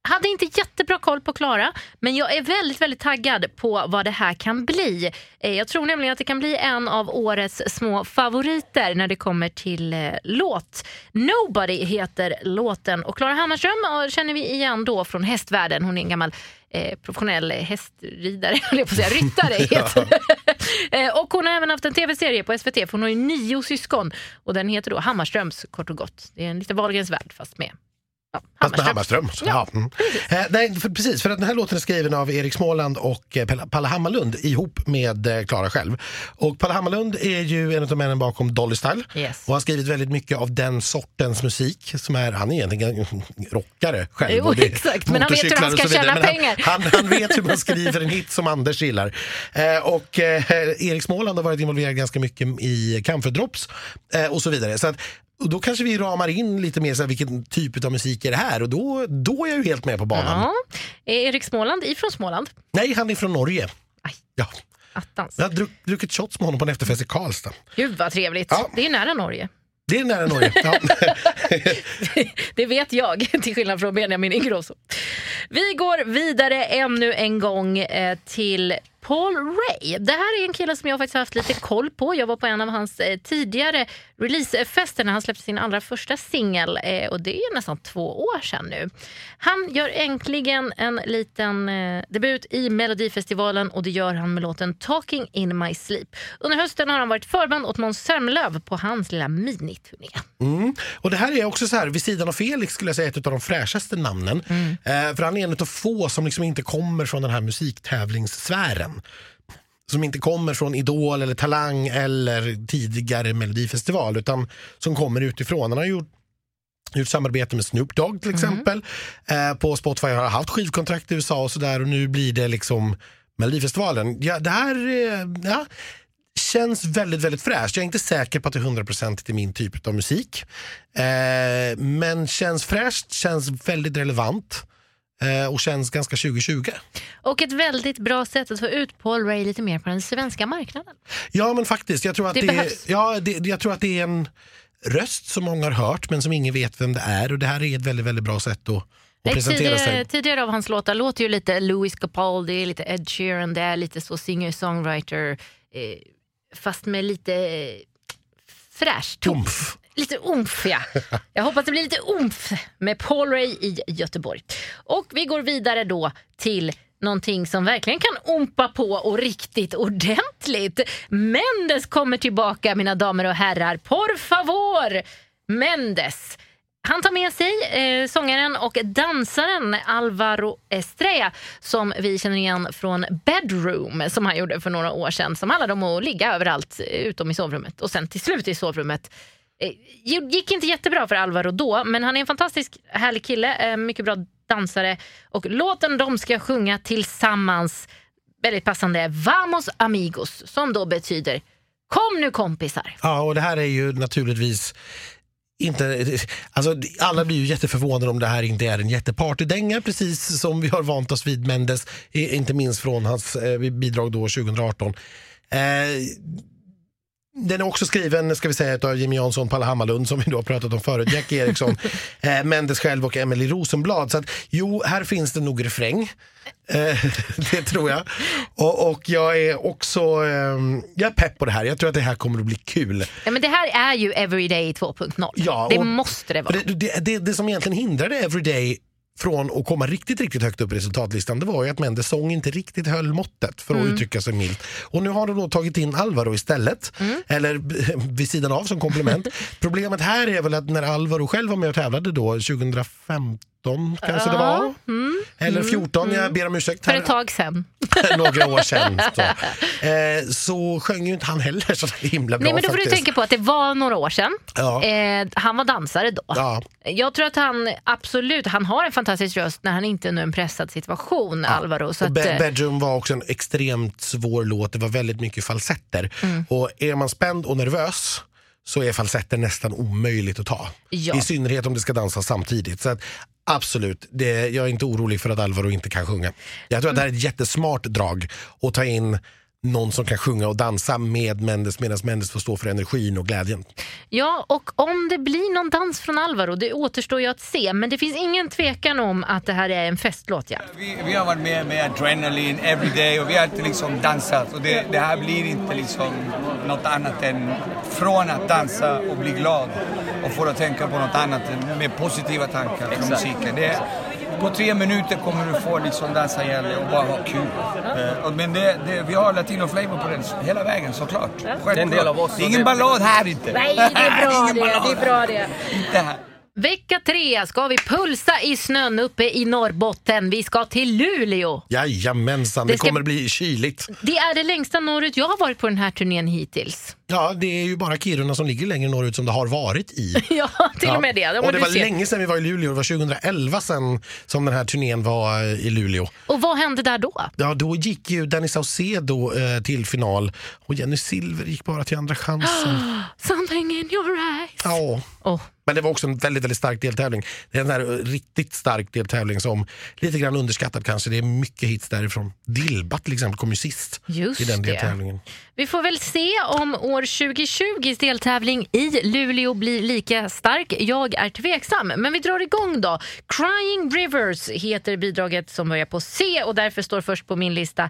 hade inte jättebra koll på Klara, men jag är väldigt, väldigt taggad på vad det här kan bli. Eh, Jag tror nämligen att det kan bli en av årets små favoriter när det kommer till eh, låt. Nobody heter låten och Klara Hammarström känner vi igen då från hästvärlden. Hon är en gammal eh, professionell hästridare, höll jag på att säga, ryttare heter Eh, och hon har även haft en tv-serie på SVT för hon har ju nio syskon och den heter då Hammarströms kort och gott. Det är en lite Wahlgrens värld fast med
Fast med Hammarström. Så, ja. Mm. Eh, nej, för, precis, för att den här låten är skriven av Erik Småland och eh, Palle Hammarlund ihop med eh, Klara själv. Och Palle Hammarlund är ju en av männen bakom Dolly Style
Yes.
och har skrivit väldigt mycket av den sortens musik som är, han är egentligen rockare själv.
Jo,
det
exakt, men han vet hur han ska tjäna pengar.
Han, han, han vet hur man skriver en hit som Anders gillar. Eh, och eh, Erik Småland har varit involverad ganska mycket i Camphor Drops eh, och så vidare. Så att, och då kanske vi ramar in lite mer så här, vilken typ av musik är det här och då, då är jag ju helt med på banan.
Ja. Är Erik Småland ifrån Småland?
Nej, han är från Norge. Ja.
Attans.
Jag har druck, druckit shots med honom på en efterfest i Karlstad.
Gud vad trevligt.
Ja.
Det är nära Norge.
Det är nära Norge. Ja.
Det vet jag, till skillnad från Benjamin Ingrosso. Vi går vidare ännu en gång eh, till Paul Ray. Det här är en kille som jag faktiskt haft lite koll på. Jag var på en av hans eh, tidigare releasefester när han släppte sin allra första singel eh, och det är nästan två år sedan nu. Han gör äntligen en liten debut i Melodifestivalen och det gör han med låten Talking in my sleep. Under hösten har han varit förband åt Måns Zelmerlöw på hans lilla miniturné.
Mm. Och det här är också så här, vid sidan av Felix skulle jag säga ett av de fräschaste namnen. Eh, för han är en av få som liksom inte kommer från den här musiktävlingssfären. Som inte kommer från Idol eller Talang eller tidigare Melodifestival utan som kommer utifrån. Han har gjort gjort samarbete med Snoop Dogg till exempel. Eh, på Spotify har haft skivkontrakt i USA och sådär och nu blir det liksom Melodifestivalen. Ja, det här eh, ja, känns väldigt, väldigt fräscht. Jag är inte säker på att det är 100% i min typ av musik. Eh, men känns fräscht, känns väldigt relevant eh, och känns ganska 2020.
Och ett väldigt bra sätt att få ut Paul Ray lite mer på den svenska marknaden.
Ja men faktiskt, jag tror att
Det
det,
behövs.
ja, det, jag tror att det är en röst som många har hört men som ingen vet vem det är och det här är ett väldigt, väldigt bra sätt att,
tidigare,
sig.
tidigare av hans låtar låter ju lite Louis Capaldi, lite Ed Sheeran, det är lite så singer-songwriter eh, fast med lite eh, fräscht.
Umf.
Lite umf ja. Jag hoppas det blir lite umf med Paul Ray i Göteborg. Och vi går vidare då till någonting som verkligen kan ompa på och riktigt ordentligt. Mendes kommer tillbaka mina damer och herrar. Por favor! Mendes. Han tar med sig eh, sångaren och dansaren Alvaro Estrella som vi känner igen från Bedroom som han gjorde för några år sedan som handlade om att ligga överallt eh, utom i sovrummet och sen till slut i sovrummet. Eh, gick inte jättebra för Alvaro då men han är en fantastisk härlig kille, eh, mycket bra dansare och låten de ska sjunga tillsammans väldigt passande är Vamos amigos som då betyder Kom nu kompisar.
Ja, och det här är ju naturligtvis inte, alltså, alla blir ju jätteförvånade om det här inte är en jättepartydänga precis som vi har vant oss vid Mendes, inte minst från hans eh, bidrag då 2018. Eh, den är också skriven ska vi säga, av Jimmy Jansson, Palle Hammarlund som vi då har pratat om förut, Jack Eriksson, eh, Mendes själv och Emily Rosenblad. Så att, jo, här finns det nog refräng. Eh, det tror jag. Och, och jag är också eh, jag är pepp på det här. Jag tror att det här kommer att bli kul.
Ja, men det här är ju Everyday 2.0.
Ja,
det måste det vara.
Det, det, det, det som egentligen hindrade Everyday från att komma riktigt, riktigt högt upp i resultatlistan det var ju att Mendes sång inte riktigt höll måttet för att
Mm.
uttrycka sig milt. Och nu har de då tagit in Alvaro istället,
Mm.
eller vid sidan av som komplement. Problemet här är väl att när Alvaro själv var med och tävlade då 2015 kanske det
Ja,
var,
mm,
eller
mm,
14, jag
mm.
ber om ursäkt.
För ett tag sen.
några år sedan. Så, eh, så sjöng ju inte han heller så himla bra
Nej, men då får
faktiskt.
du tänka på att det var några år sedan.
Ja.
Eh, han var dansare då.
Ja.
Jag tror att han absolut, han har en fantastisk röst när han inte är i en pressad situation, Alvaro. Så
och Be-
eh,
Bedroom var också en extremt svår låt. Det var väldigt mycket falsetter.
Mm.
Och är man spänd och nervös så är falsetter nästan omöjligt att ta.
Ja.
I synnerhet om det ska dansas samtidigt. Så att, absolut, det, jag är inte orolig för att Alvaro inte kan sjunga. Jag tror att det här är ett jättesmart drag att ta in någon som kan sjunga och dansa med Mendes medan Mendes får stå för energin och glädjen.
Ja, och om det blir någon dans från Alvaro, det återstår ju att se. Men det finns ingen tvekan om att det här är en festlåt. Ja.
Vi, vi har varit med med adrenalin every day och vi har alltid liksom dansat och det, det här blir inte liksom något annat än från att dansa och bli glad och få att tänka på något annat med positiva tankar från musiken. Det är, på tre minuter kommer du få liksom dansa ihjäl dig och bara ha kul. Eh, och- Men det, det, vi har latino flavor på den hela vägen såklart. Självklart.
Det är en del av oss
Det är ingen ballad här inte.
Nej, det är bra det. Det är bra det.
Inte här.
Vecka tre ska vi pulsa i snön uppe i Norrbotten. Vi ska till Luleå.
Jajamensan,
Det
det
ska-
kommer bli kyligt.
Det är det längsta norrut jag har varit på den här turnén hittills.
Ja, det är ju bara Kiruna som ligger längre norrut som det har varit i.
Ja, till och med det. Ja,
och det var
ser.
länge sedan vi var i Luleå, det var 2011 sedan som den här turnén var eh, i Luleå.
Och vad hände där då?
Ja, då gick ju Danny Saucedo eh, till final och Jenny Silver gick bara till andra chansen.
Something in your eyes.
Ja.
Oh.
Men det var också en väldigt, väldigt stark deltävling. Det är en där eh, riktigt stark deltävling som lite grann underskattad kanske. Det är mycket hits därifrån. Dilba till exempel kom ju sist
Just
i den
det.
deltävlingen.
Vi får väl se om år 2020s deltävling i Luleå blir lika stark. Jag är tveksam, men vi drar igång då. Crying Rivers heter bidraget som börjar på C och därför står först på min lista.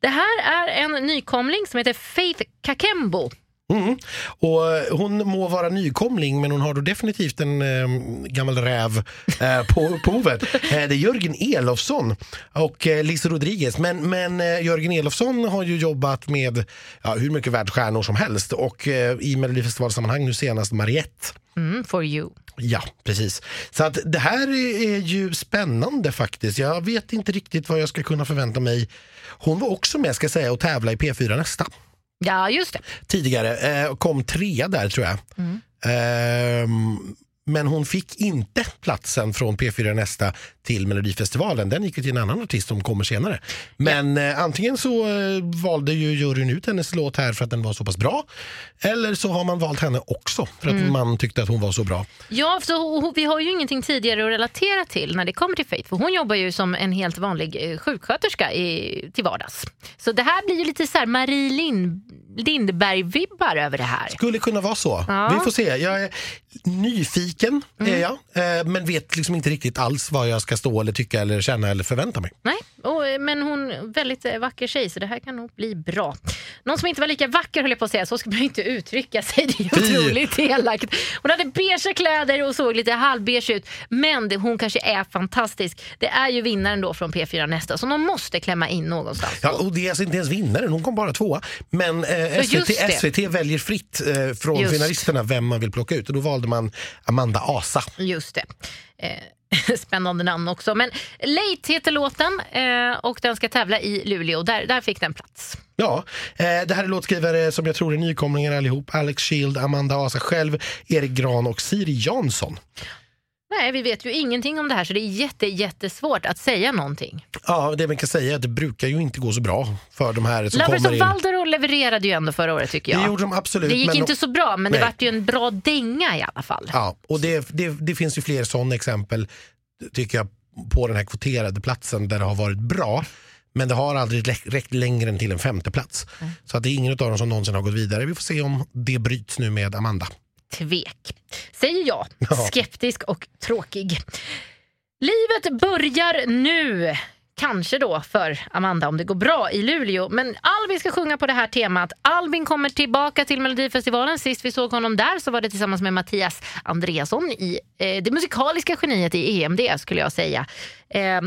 Det här är en nykomling som heter Faith Kakembo.
Mm. Och eh, hon må vara nykomling men hon har då definitivt en eh, gammal räv eh, på upphovet. Eh, det är Jörgen Elofsson och eh, Lisa Rodriguez. Men, men eh, Jörgen Elofsson har ju jobbat med ja, hur mycket världsstjärnor som helst och eh, i Melodifestivalsammanhang nu senast Mariette.
Mm, for you.
Ja, precis. Så att det här är är ju spännande faktiskt. Jag vet inte riktigt vad jag ska kunna förvänta mig. Hon var också med ska jag säga och tävla i P4 nästa
Ja, just det.
tidigare. Eh, kom trea där tror jag.
Mm.
Ehm, men hon fick inte platsen från P4 Nästa till Melodifestivalen. Den gick ju till en annan artist som kommer senare. Men eh, antingen så eh, valde ju juryn ut hennes låt här för att den var så pass bra. Eller så har man valt henne också för att
Mm.
man tyckte att hon var så bra.
Ja, så vi har ju ingenting tidigare att relatera till när det kommer till Faith. För hon jobbar ju som en helt vanlig eh, sjuksköterska i, till vardags. Så det här blir ju lite så här Marie Lind, Lindberg-vibbar över det här.
Skulle kunna vara så.
Ja.
Vi får se. Jag är nyfiken,
Mm.
är jag. Eh, men vet liksom inte riktigt alls vad jag ska stå eller tycka eller känna eller förvänta mig.
Nej, och, eh, men hon är väldigt eh, vacker tjej så det här kan nog bli bra. Någon som inte var lika vacker höll jag på att säga, så ska man ju inte uttrycka sig. Det är otroligt elakt. Hon hade beige kläder och såg lite halvbeige ut. Men det, hon kanske är fantastisk. Det är ju vinnaren då från P4 Nästa, så de måste klämma in någonstans.
Ja, och det är alltså inte ens vinnaren, hon kom bara tvåa. Men eh, SVT. SVT väljer fritt eh, från
Just.
finalisterna vem man vill plocka ut och då valde man Amanda Asa.
Just det. Eh, spännande namn också. Men Late heter låten eh, och den ska tävla i Luleå. Där, där fick den plats.
Ja, eh, det här är låtskrivare som jag tror är nykomlingar allihop. Alex Shield, Amanda Asa själv, Erik Gran och Siri Jansson.
Nej, vi vet ju ingenting om det här så det är jätte, jättesvårt att säga någonting.
Ja, det man kan säga är att det brukar ju inte gå så bra för de här som
Lovers
kommer in.
Valdero levererade ju ändå förra året tycker jag.
Det gjorde de absolut.
Det gick
men
inte
de-
så bra men det
Nej.
vart ju en bra dänga i alla fall.
Ja, och det, det, det finns ju fler sådana exempel tycker jag på den här kvoterade platsen där det har varit bra. Men det har aldrig räckt längre än till en femte plats. Så att det är ingen av dem som någonsin har gått vidare. Vi får se om det bryts nu med Amanda.
Tvek. Säger jag,
Ja.
skeptisk och tråkig. Livet börjar nu. Kanske då för Amanda om det går bra i Luleå. Men Albin ska sjunga på det här temat. Albin kommer tillbaka till Melodifestivalen. Sist vi såg honom där så var det tillsammans med Mattias Andreasson i eh, det musikaliska geniet i EMD skulle jag säga. Eh,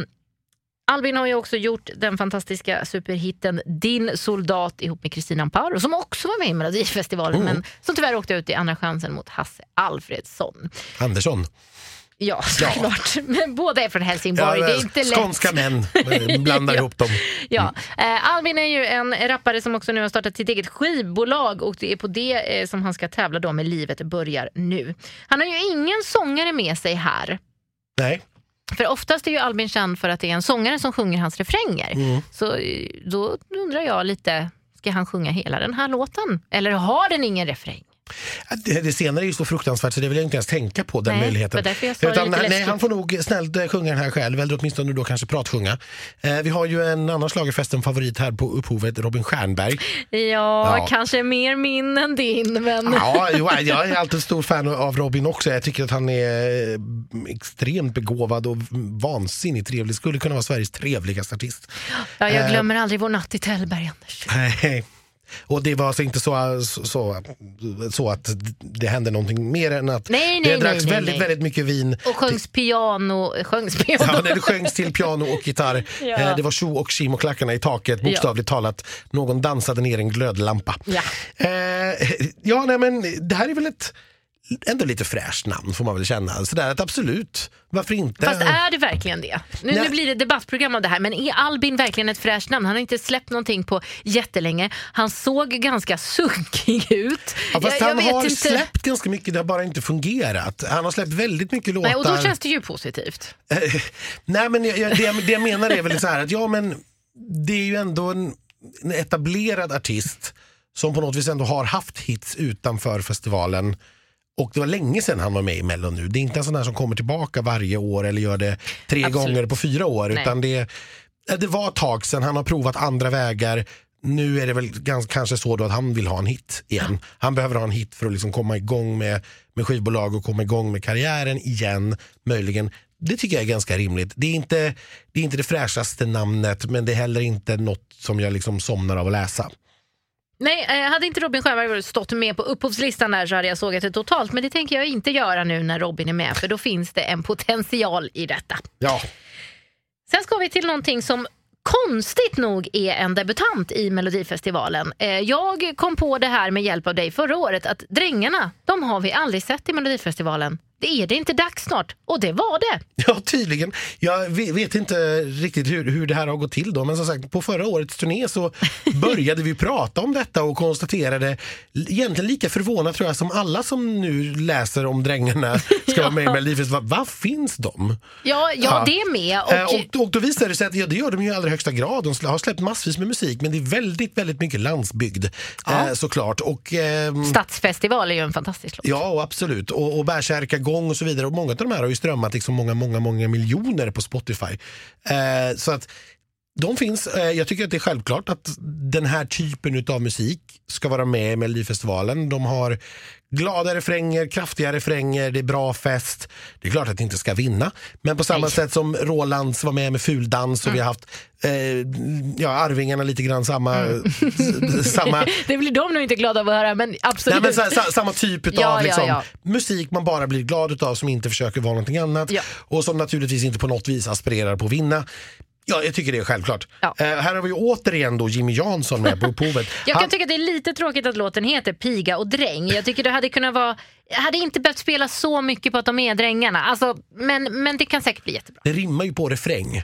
Albin har ju också gjort den fantastiska superhitten Din soldat ihop med Kristina Amparo som också var med i Melodifestivalen
Mm.
men som tyvärr åkte ut i andra chansen mot Hasse Alfredsson.
Andersson.
Ja, såklart. Men båda är från Helsingborg. det är inte lätt.
skånska män, eh, blandar
Ja.
ihop dem.
Ja. Eh, Albin är ju en rappare som också nu har startat sitt eget skivbolag och det är på det eh, som han ska tävla då med Livet börjar nu. Han har ju ingen sångare med sig här.
Nej.
För oftast är ju Albin känd för att det är en sångare som sjunger hans refränger.
Mm.
Så eh, då undrar jag lite, ska han sjunga hela den här låten? Eller har den ingen refräng?
Det, det senare är ju så fruktansvärt så det vill jag inte ens tänka på den
Nej,
möjligheten. Utan, nej, han får nog snällt eh, sjunga den här själv, eller åtminstone då kanske pratsjunga. Eh, vi har ju en annan schlagerfesten favorit här på upphovet, Robin Stjernberg.
Ja,
Ja.
kanske mer min än din. Men...
Ja, jo, jag är alltid stor fan av Robin också. Jag tycker att han är eh, extremt begåvad och vansinnigt trevlig. Skulle kunna vara Sveriges trevligaste artist.
Ja, jag
Eh,
glömmer aldrig vår natt i Tällberg, Anders.
Nej. Och det var alltså inte så, så, så att det hände någonting mer än att
Nej, nej,
det dracks
nej,
väldigt, väldigt mycket vin.
Och sjöngs piano. Sjöngs piano.
Ja, det sjöngs till piano och gitarr.
Ja.
Eh, Det var tjo och tjim och klackarna i taket, bokstavligt talat. Någon dansade ner en glödlampa.
Ja.
Eh, ja, nej, men det här är väl ett ändå lite fräscht namn får man väl känna. Så där att absolut, varför inte?
Fast är det verkligen det? Nu, nu blir det debattprogram av det här, men är Albin verkligen ett fräscht namn? Han har inte släppt någonting på jättelänge. Han såg ganska sunkig ut.
Ja, fast
Jag- jag
han
vet
har
inte.
släppt ganska mycket, det har bara inte fungerat. Han har släppt väldigt mycket låtar.
Nej, och då känns det ju positivt.
Nej, men jag, jag, det, jag- det jag menar är väl så här att ja, men det är ju ändå en, en etablerad artist som på något vis ändå har haft hits utanför festivalen. Och det var länge sedan han var med i Mello nu. Det är inte en sån där som kommer tillbaka varje år eller gör det tre
Absolut.
gånger på fyra år.
Nej.
Utan det, ja, det var ett tag sedan, han har provat andra vägar. Nu är det väl ganska, kanske så då att han vill ha en hit igen. Han behöver ha en hit för att liksom komma igång med, med skivbolag och komma igång med karriären igen. Möjligen. Det tycker jag är ganska rimligt. Det är inte det, är inte det fräschaste namnet men det är heller inte något som jag liksom somnar av att läsa.
Nej, eh, hade inte Robin Stjernberg stått med på upphovslistan där så hade jag sågat det totalt. Men det tänker jag inte göra nu när Robin är med, för då finns det en potential i detta.
Ja.
Sen ska vi till någonting som konstigt nog är en debutant i Melodifestivalen. Eh, Jag kom på det här med hjälp av dig förra året att Drängarna, de har vi aldrig sett i Melodifestivalen. Det är det inte dags snart? Och det var det.
Ja, tydligen. Jag ve- vet inte riktigt hur, hur det här har gått till då, men som sagt på förra årets turné så började vi prata om detta och konstaterade egentligen lika förvånat tror jag som alla som nu läser om Drängarna ska vara med i Melodifestivalen. Vad finns de?
Ja, ja, det är med.
Eh,
Och,
Och, och då visar det sig att ja, det gör de ju i allra högsta grad. De har släppt massvis med musik men det är väldigt, väldigt mycket landsbygd eh, såklart. Och, ehm,
Stadsfestival är ju en fantastisk låt.
Ja, och absolut. Och, och igång och så vidare. Och många av de här har ju strömmat liksom många, många, många miljoner på Spotify. Eh, så att de finns. Eh, jag tycker att det är självklart att den här typen av musik ska vara med i Melodifestivalen. De har glada refränger, kraftiga refränger, det är bra fest. Det är klart att det inte ska vinna. Men på samma sätt som Rolands var med med Fuldans och vi har haft eh, ja, Arvingarna lite grann samma, s- samma
det blir de nog inte glada av att höra, men absolut.
Nej, men så, så, samma typ av
Ja, ja,
liksom,
ja.
musik man bara blir glad utav som inte försöker vara någonting annat och som naturligtvis inte på något vis aspirerar på att vinna. Ja, jag tycker det är självklart. Eh, här har vi återigen då Jimmy Jansson med på upphovet.
Jag kan
Han-
tycka att det är lite tråkigt att låten heter Piga och dräng. Jag tycker det hade kunnat vara... Jag hade inte behövt spela så mycket på att de är drängarna. Alltså, men, men det kan säkert bli jättebra.
Det rimmar ju på refräng.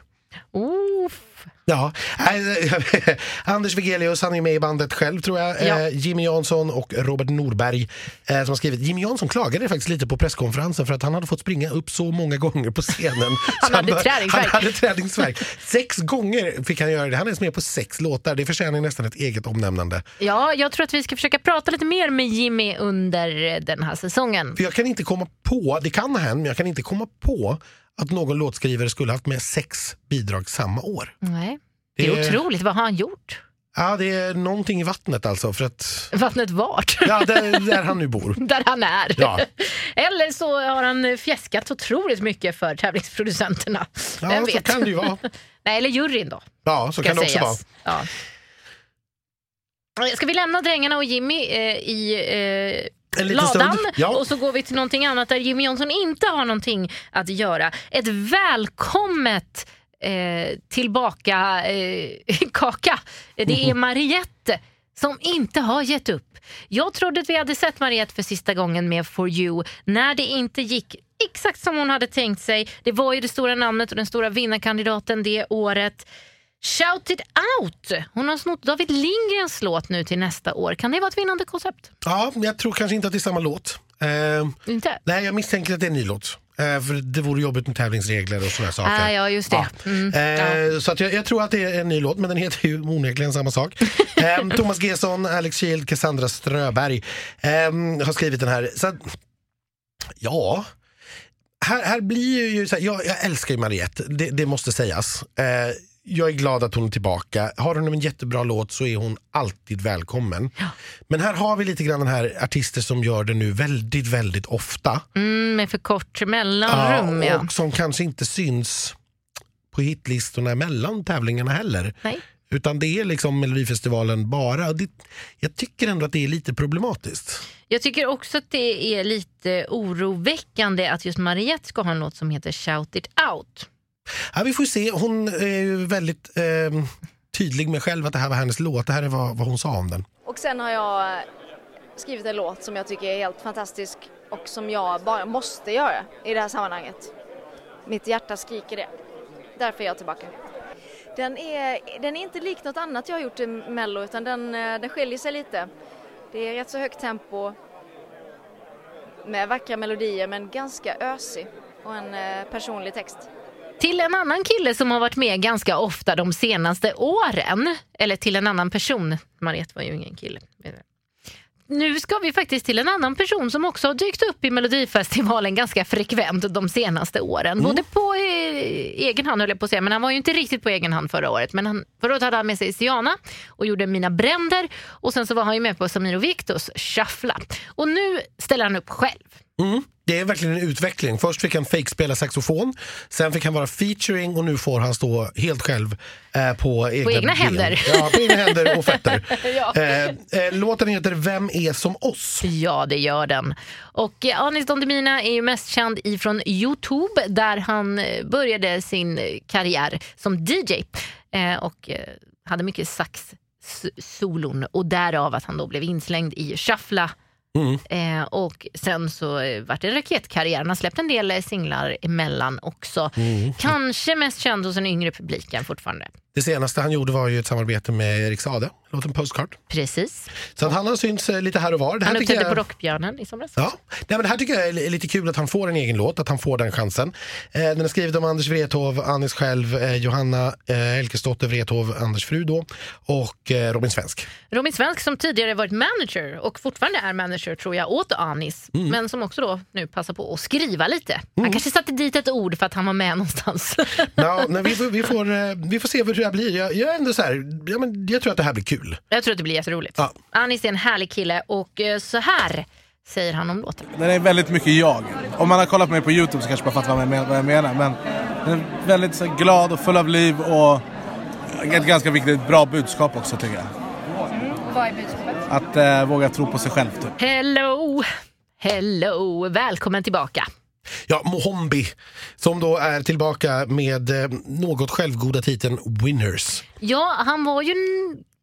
Oof.
Ja, eh, Anders Wigelius, han är med i bandet själv tror jag.
Ja.
Eh, Jimmy Jansson och Robert Norberg eh, som har skrivit. Jimmy Jansson klagade faktiskt lite på presskonferensen för att han hade fått springa upp så många gånger på scenen.
Han hade träningsvärk.
Han hade träningsvärk. Sex gånger fick han göra det. Han är med på sex låtar. Det förtjänar nästan ett eget omnämnande.
Ja, jag tror att vi ska försöka prata lite mer med Jimmy under den här säsongen.
För jag kan inte komma på, det kan ha hänt, men jag kan inte komma på att någon låtskrivare skulle haft med sex bidrag samma år.
Nej. Det är
Det-
otroligt. Vad har han gjort?
Ja, det är någonting i vattnet alltså. För att,
Vattnet vart?
ja, där, där han nu bor.
Där han är.
Ja.
Eller så har han fjäskat otroligt mycket för tävlingsproducenterna.
Ja,
Vem
så
vet?
kan det ju vara.
Nej, eller juryn då.
Ja, så kan det också vara.
sägas. Ja. Ska vi lämna Drängarna och Jimmy eh, i eh, ladan.
Ja.
och så går vi till någonting annat där Jimmy Jonsson inte har någonting att göra. Ett välkommet eh, tillbaka eh, kaka. Det är Mariette som inte har gett upp. Jag trodde att vi hade sett Mariette för sista gången med For You när det inte gick exakt som hon hade tänkt sig. Det var ju det stora namnet och den stora vinnarkandidaten det året. Shout it out! Hon har snott David Lindgrens låt nu till nästa år. Kan det vara ett vinnande koncept?
Ja, jag tror kanske inte att det är samma låt. Eh,
Inte?
nej, jag misstänker att det är en ny låt. Eh, för det vore jobbigt med tävlingsregler och sådana saker.
Ah, ja, just det. Mm.
Eh, Så att jag, jag tror att det är en ny låt, men den heter ju onekligen samma sak. eh, Thomas Gesson, Alex Kield, Cassandra Ströberg eh, har skrivit den här. Så ja, här, här blir ju så här, jag, jag älskar ju Mariette, det, det måste sägas. Jag är glad att hon är tillbaka. Har hon en jättebra låt så är hon alltid välkommen. Men här har vi lite grann den här artister som gör det nu väldigt, väldigt ofta.
Mm, med för kort mellanrum. Ja,
och som kanske inte syns på hitlistorna mellan tävlingarna heller.
Nej.
Utan det är liksom Melodifestivalen bara. Det, jag tycker ändå att det är lite problematiskt.
Jag tycker också att det är lite oroväckande att just Mariette ska ha en låt som heter Shout it out.
Ja, vi får se. Hon är ju väldigt eh, tydlig med själv att det här var hennes låt. Det här är vad, vad hon sa om den.
Och sen har jag eh, skrivit en låt som jag tycker är helt fantastisk och som jag bara måste göra i det här sammanhanget. Mitt hjärta skriker det. Därför är jag tillbaka. Den är, den är inte lik något annat jag har gjort i Mello utan den, eh, den skiljer sig lite. Det är rätt så högt tempo med vackra melodier men ganska ösig och en eh, personlig text.
Till en annan kille som har varit med ganska ofta de senaste åren. Eller till en annan person. Mariette var ju ingen kille. Nu ska vi faktiskt till en annan person som också har dykt upp i Melodifestivalen ganska frekvent de senaste åren. Både på eh, egen hand höll jag på att säga, men han var ju inte riktigt på egen hand förra året. Men han, förra året hade han med sig Siana och gjorde Mina bränder och sen så var han ju med på Samir och Viktos Shuffla. Och nu ställer han upp själv.
Mm. Det är verkligen en utveckling. Först fick han fake spela saxofon, sen fick han vara featuring och nu får han stå helt själv eh, på egna,
egna
ben.
händer.
Ja, på egna händer och fötter.
Ja.
eh, eh, låten heter Vem är som oss?
Ja, det gör den. Och eh, Anis Don Demina är ju mest känd ifrån Youtube där han eh, började sin eh, karriär som DJ och hade mycket sax-solon och därav att han då blev inslängd i Shuffla Eh, och sen så vart det en raketkarriär. Han har släppt en del singlar emellan också.
Mm.
Kanske mest känd hos den yngre publiken fortfarande.
Det senaste han gjorde var ju ett samarbete med Erik Sade, låten Postcard.
Precis.
Så att han har synts eh, lite här och var. Det här
Han uppträdde
jag-
på Rockbjörnen i somras.
Ja. Nej, men det här tycker jag är lite kul att han får en egen låt, att han får den chansen. Eh, den är skriven av Anders Wrethov, Anis själv, eh, Johanna eh, Elkesdotter Wrethov, Anders fru då, och eh, Robin Svensk.
Robin Svensk som tidigare varit manager och fortfarande är manager tror jag åt Anis.
Mm.
Men som också då nu passar på att skriva lite. Han kanske satte dit ett ord för att han var med någonstans.
Ja, nej, vi, får, vi, får, vi får se hur här blir. Jag, jag är ändå så här, ja, men jag tror att det här blir kul.
jag tror att det blir jätteroligt.
Ja.
Anis är en härlig kille och eh, så här säger han om låten.
Den är väldigt mycket jag. Om man har kollat på mig på Youtube så kanske man fattar vad jag vad jag menar. Men den är väldigt så, här, glad och full av liv och ett ganska viktigt, bra budskap också tycker jag.
Vad är budskapet?
Att eh, våga tro på sig själv typ.
Hello! Hello! Välkommen tillbaka.
Ja, Mohombi, som då är tillbaka med eh, något självgoda titeln Winners.
Ja, han var ju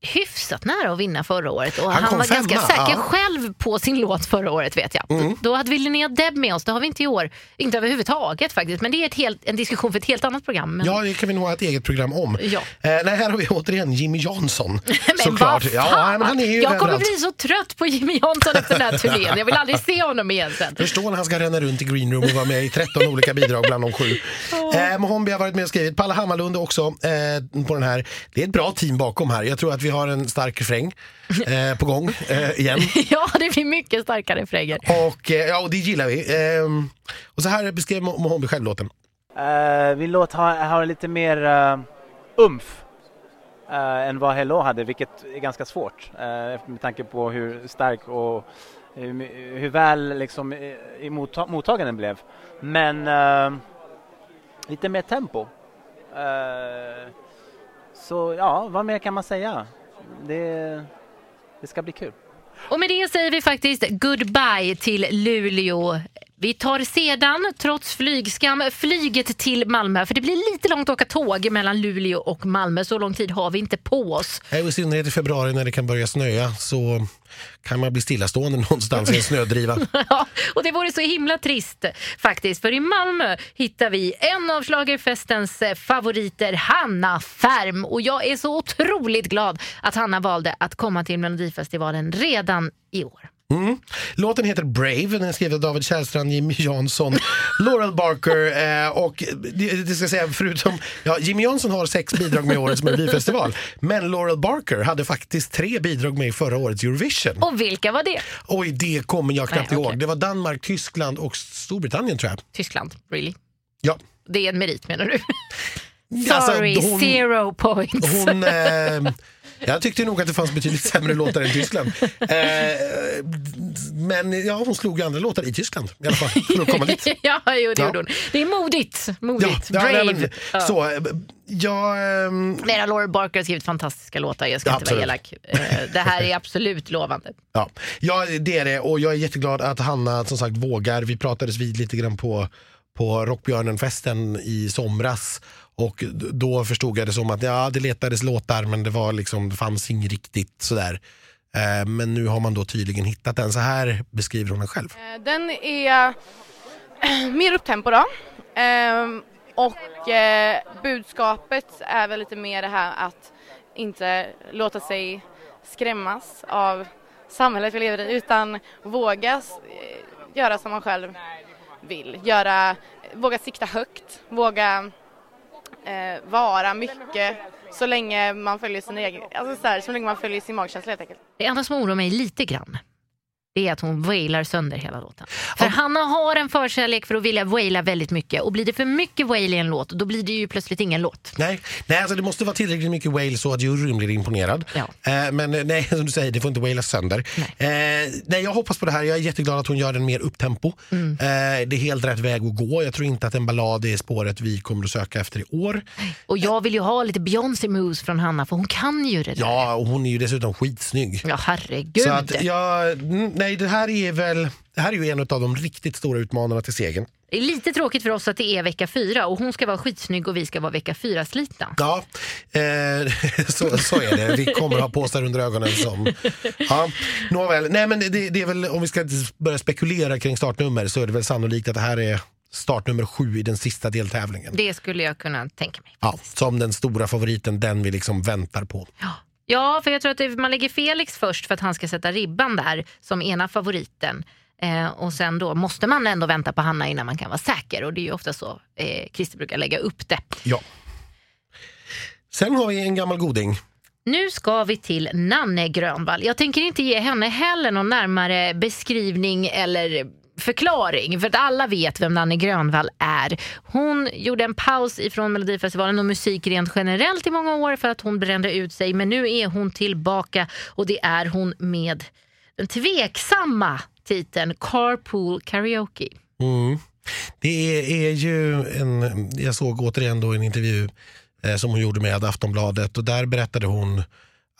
hyfsat nära att vinna förra året och
Han
han, var ganska
femma,
säker
ja.
själv på sin låt förra året vet jag.
Mm.
Då hade vi Linnea Deb med oss, det har vi inte i år. Inte överhuvudtaget faktiskt, men det är ett helt, en diskussion för ett helt annat program. Men...
Ja, det kan vi nog ha ett eget program om.
Ja.
Eh, nej, här har vi återigen Jimmy Jansson.
Men
såklart.
vad
Ja,
fan!
men han är ju
jag kommer bli så trött på Jimmy Jansson efter den här turnén. Jag vill aldrig se honom igen sen.
Förstår när han ska ränna runt i greenroom och vara med i 13 olika bidrag bland de sju. Eh, Mohombi har varit med och skrivit. Palle Hammarlund också eh, på den här. Det är ett bra team bakom här. Jag tror att vi har en stark refräng eh, på gång eh, igen.
Ja, det blir mycket starkare refränger.
Och, eh, ja, och det gillar vi. Eh, och så här beskrev Mo- Mohombi själv låten.
Uh, min låt har, har lite mer uh, umf uh, än vad Hello hade, vilket är ganska svårt uh, med tanke på hur stark och hur, hur väl liksom, i, i motta- mottaganden blev. Men uh, lite mer tempo. Uh, så ja, vad mer kan man säga? Det, det ska bli kul.
Och med det säger vi faktiskt goodbye till Luleå. Vi tar sedan, trots flygskam, flyget till Malmö. För det blir lite långt att åka tåg mellan Luleå och Malmö. Så lång tid har vi inte på oss.
I synnerhet i februari när det kan börja snöa så kan man bli stillastående någonstans i en snödriva.
Ja, och det vore så himla trist faktiskt. För i Malmö hittar vi en av schlagerfestens eh, favoriter, Hanna Färm. Och jag är så otroligt glad att Hanna valde att komma till Melodifestivalen redan i år.
Mm. Låten heter Brave, den är skriven av David Kärrstrand, Jimmy Jansson, Laurel Barker eh, och det, det ska säga förutom, ja, Jimmy Jansson har sex bidrag med i årets Melodifestival men Laurel Barker hade faktiskt tre bidrag med i förra årets Eurovision.
Och vilka var det?
Oj, det kommer jag knappt
Nej,
ihåg.
okej.
Det var Danmark, Tyskland och Storbritannien tror jag.
Tyskland, really?
Ja.
Det är en merit menar du?
Alltså,
Sorry,
hon-
zero points.
Hon, eh, jag tyckte nog att det fanns betydligt sämre låtar än Tyskland. Eh, men ja, hon slog ju andra låtar i Tyskland i alla fall. För att komma dit.
ja, jo, det
Ja.
gjorde hon. Det är modigt. modigt.
Ja,
Brave.
nej, men,
Ja.
Så, eh, jag... ehm,
Mera Laura Barker har skrivit fantastiska låtar, jag ska
Ja,
inte vara elak.
absolut.
Eh, Det här är absolut lovande.
Ja, ja, det är det och jag är jätteglad att Hanna som sagt vågar. Vi pratades vid lite grann på, på Rockbjörnen-festen i somras och då förstod jag det som att ja, det letades låtar men det var liksom, det fanns inget riktigt sådär. Eh, men nu har man då tydligen hittat den. Så här beskriver hon den själv.
Eh, den är mer upptempo då. Eh, och eh, budskapet är väl lite mer det här att inte låta sig skrämmas av samhället vi lever i utan våga eh, göra som man själv vill. Göra, våga sikta högt, våga eh, vara mycket så länge man följer sin egen, alltså så, här, så länge man följer sin magkänsla helt enkelt.
Det enda som oroar mig lite grann det är att hon wailar sönder hela låten. För Hanna har en förkärlek för att vilja waila väldigt mycket och blir det för mycket wail i en låt då blir det ju plötsligt ingen låt.
Nej, nej alltså det måste vara tillräckligt mycket wail så att juryn blir imponerad. Eh, men eh, nej, som du säger, det får inte wailas sönder. Nej. Eh, nej, jag hoppas på det här. Jag är jätteglad att hon gör den mer upptempo.
Mm.
Eh, det är helt rätt väg att gå. Jag tror inte att en ballad är spåret vi kommer att söka efter i år.
Och jag vill ju ha lite Beyoncé moves från Hanna för hon kan ju det där.
Ja, och hon är ju dessutom skitsnygg.
Ja, herregud.
Så att, ja, mm, nej, det här är väl det här är ju en av de riktigt stora utmanarna till segern.
Det är lite tråkigt för oss att det är vecka fyra och hon ska vara skitsnygg och vi ska vara vecka fyra slitna.
Ja, eh, så, så är det. Vi kommer ha påsar under ögonen som... Ja, nåväl. Nej, men det, det är väl, om vi ska börja spekulera kring startnummer så är det väl sannolikt att det här är startnummer sju i den sista deltävlingen.
Det skulle jag kunna tänka mig.
Ja, som den stora favoriten, den vi liksom väntar på.
Ja, för jag tror att man lägger Felix först för att han ska sätta ribban där som ena favoriten. Eh, och sen då måste man ändå vänta på Hanna innan man kan vara säker. Och det är ju ofta så eh, Christer brukar lägga upp det.
Ja. Sen har vi en gammal goding.
Nu ska vi till Nanne Grönvall. Jag tänker inte ge henne heller någon närmare beskrivning eller förklaring för att alla vet vem Nanne Grönvall är. Hon gjorde en paus ifrån Melodifestivalen och musik rent generellt i många år för att hon brände ut sig men nu är hon tillbaka och det är hon med den tveksamma titeln Carpool Karaoke.
Mm. Det är, är ju en, jag såg återigen då en intervju eh, som hon gjorde med Aftonbladet och där berättade hon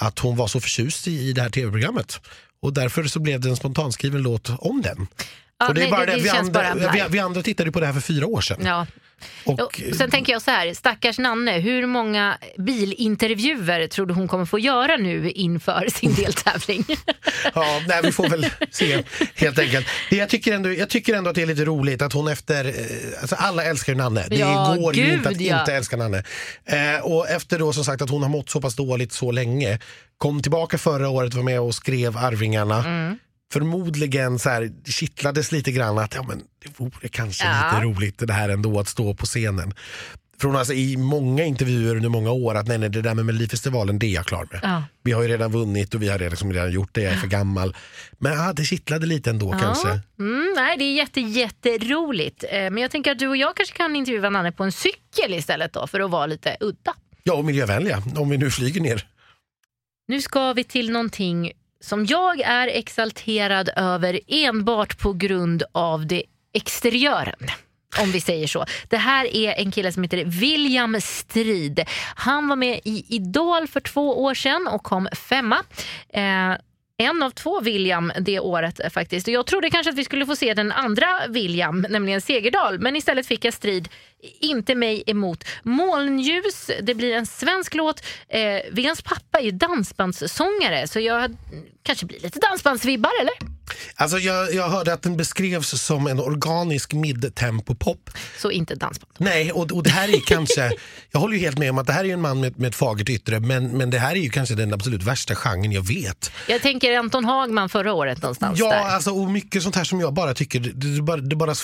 att hon var så förtjust i, i det här tv-programmet. Och därför så blev det en spontanskriven låt om den.
Ja,
och det är
nej,
bara
det-
det,
det
vi, andra,
bara
vi, vi andra tittade på det här för fyra år sedan.
Ja.
Och,
Och sen tänker jag så här, stackars Nanne, hur många bilintervjuer tror du hon kommer få göra nu inför sin deltävling?
Ja, nej, vi får väl se helt enkelt. Det jag, tycker ändå, jag tycker ändå att det är lite roligt att hon efter, eh, alltså alla älskar ju Nanne. Det
Ja,
går ju inte att
ja.
inte älska Nanne. Eh, och efter då som sagt att hon har mått så pass dåligt så länge, kom tillbaka förra året, var med och skrev Arvingarna.
Mm.
Förmodligen så här, kittlades lite grann att ja, men det vore kanske
Ja.
lite roligt det här ändå att stå på scenen. Har alltså i många intervjuer under många år att nej, nej, det där med Melodifestivalen det är jag klar med.
Ja.
Vi har ju redan vunnit och vi har redan, liksom redan gjort det, jag är för gammal. Men ja, det kittlade lite ändå kanske.
Mm, nej, det är jätte, jätteroligt. Eh, Men jag tänker att du och jag kanske kan intervjua Nanne på en cykel istället då för att vara lite udda.
Ja, och miljövänliga om vi nu flyger ner.
Nu ska vi till någonting som jag är exalterad över enbart på grund av det exteriören. Om vi säger så. Det här är en kille som heter William Strid. Han var med i Idol för två år sedan och kom femma. Eh, en av två William det året eh, faktiskt. Och jag trodde kanske att vi skulle få se den andra William, nämligen Segerdal. Men istället fick jag strid, inte mig emot. Molnljus, det blir en svensk låt. Eh, Williams pappa är ju dansbandssångare så jag kanske blir lite dansbandsvibbar eller?
Alltså jag, jag hörde att den beskrevs som en organisk midtempo-pop.
Så inte dansband.
Nej, och, och det här är kanske, jag håller ju helt med om att det här är en man med, med ett fagert yttre, men, men det här är ju kanske den absolut värsta genren jag vet.
Jag tänker Anton Hagman förra året någonstans
Ja,
där.
alltså, och mycket sånt här som jag bara tycker, det, det bara, det bara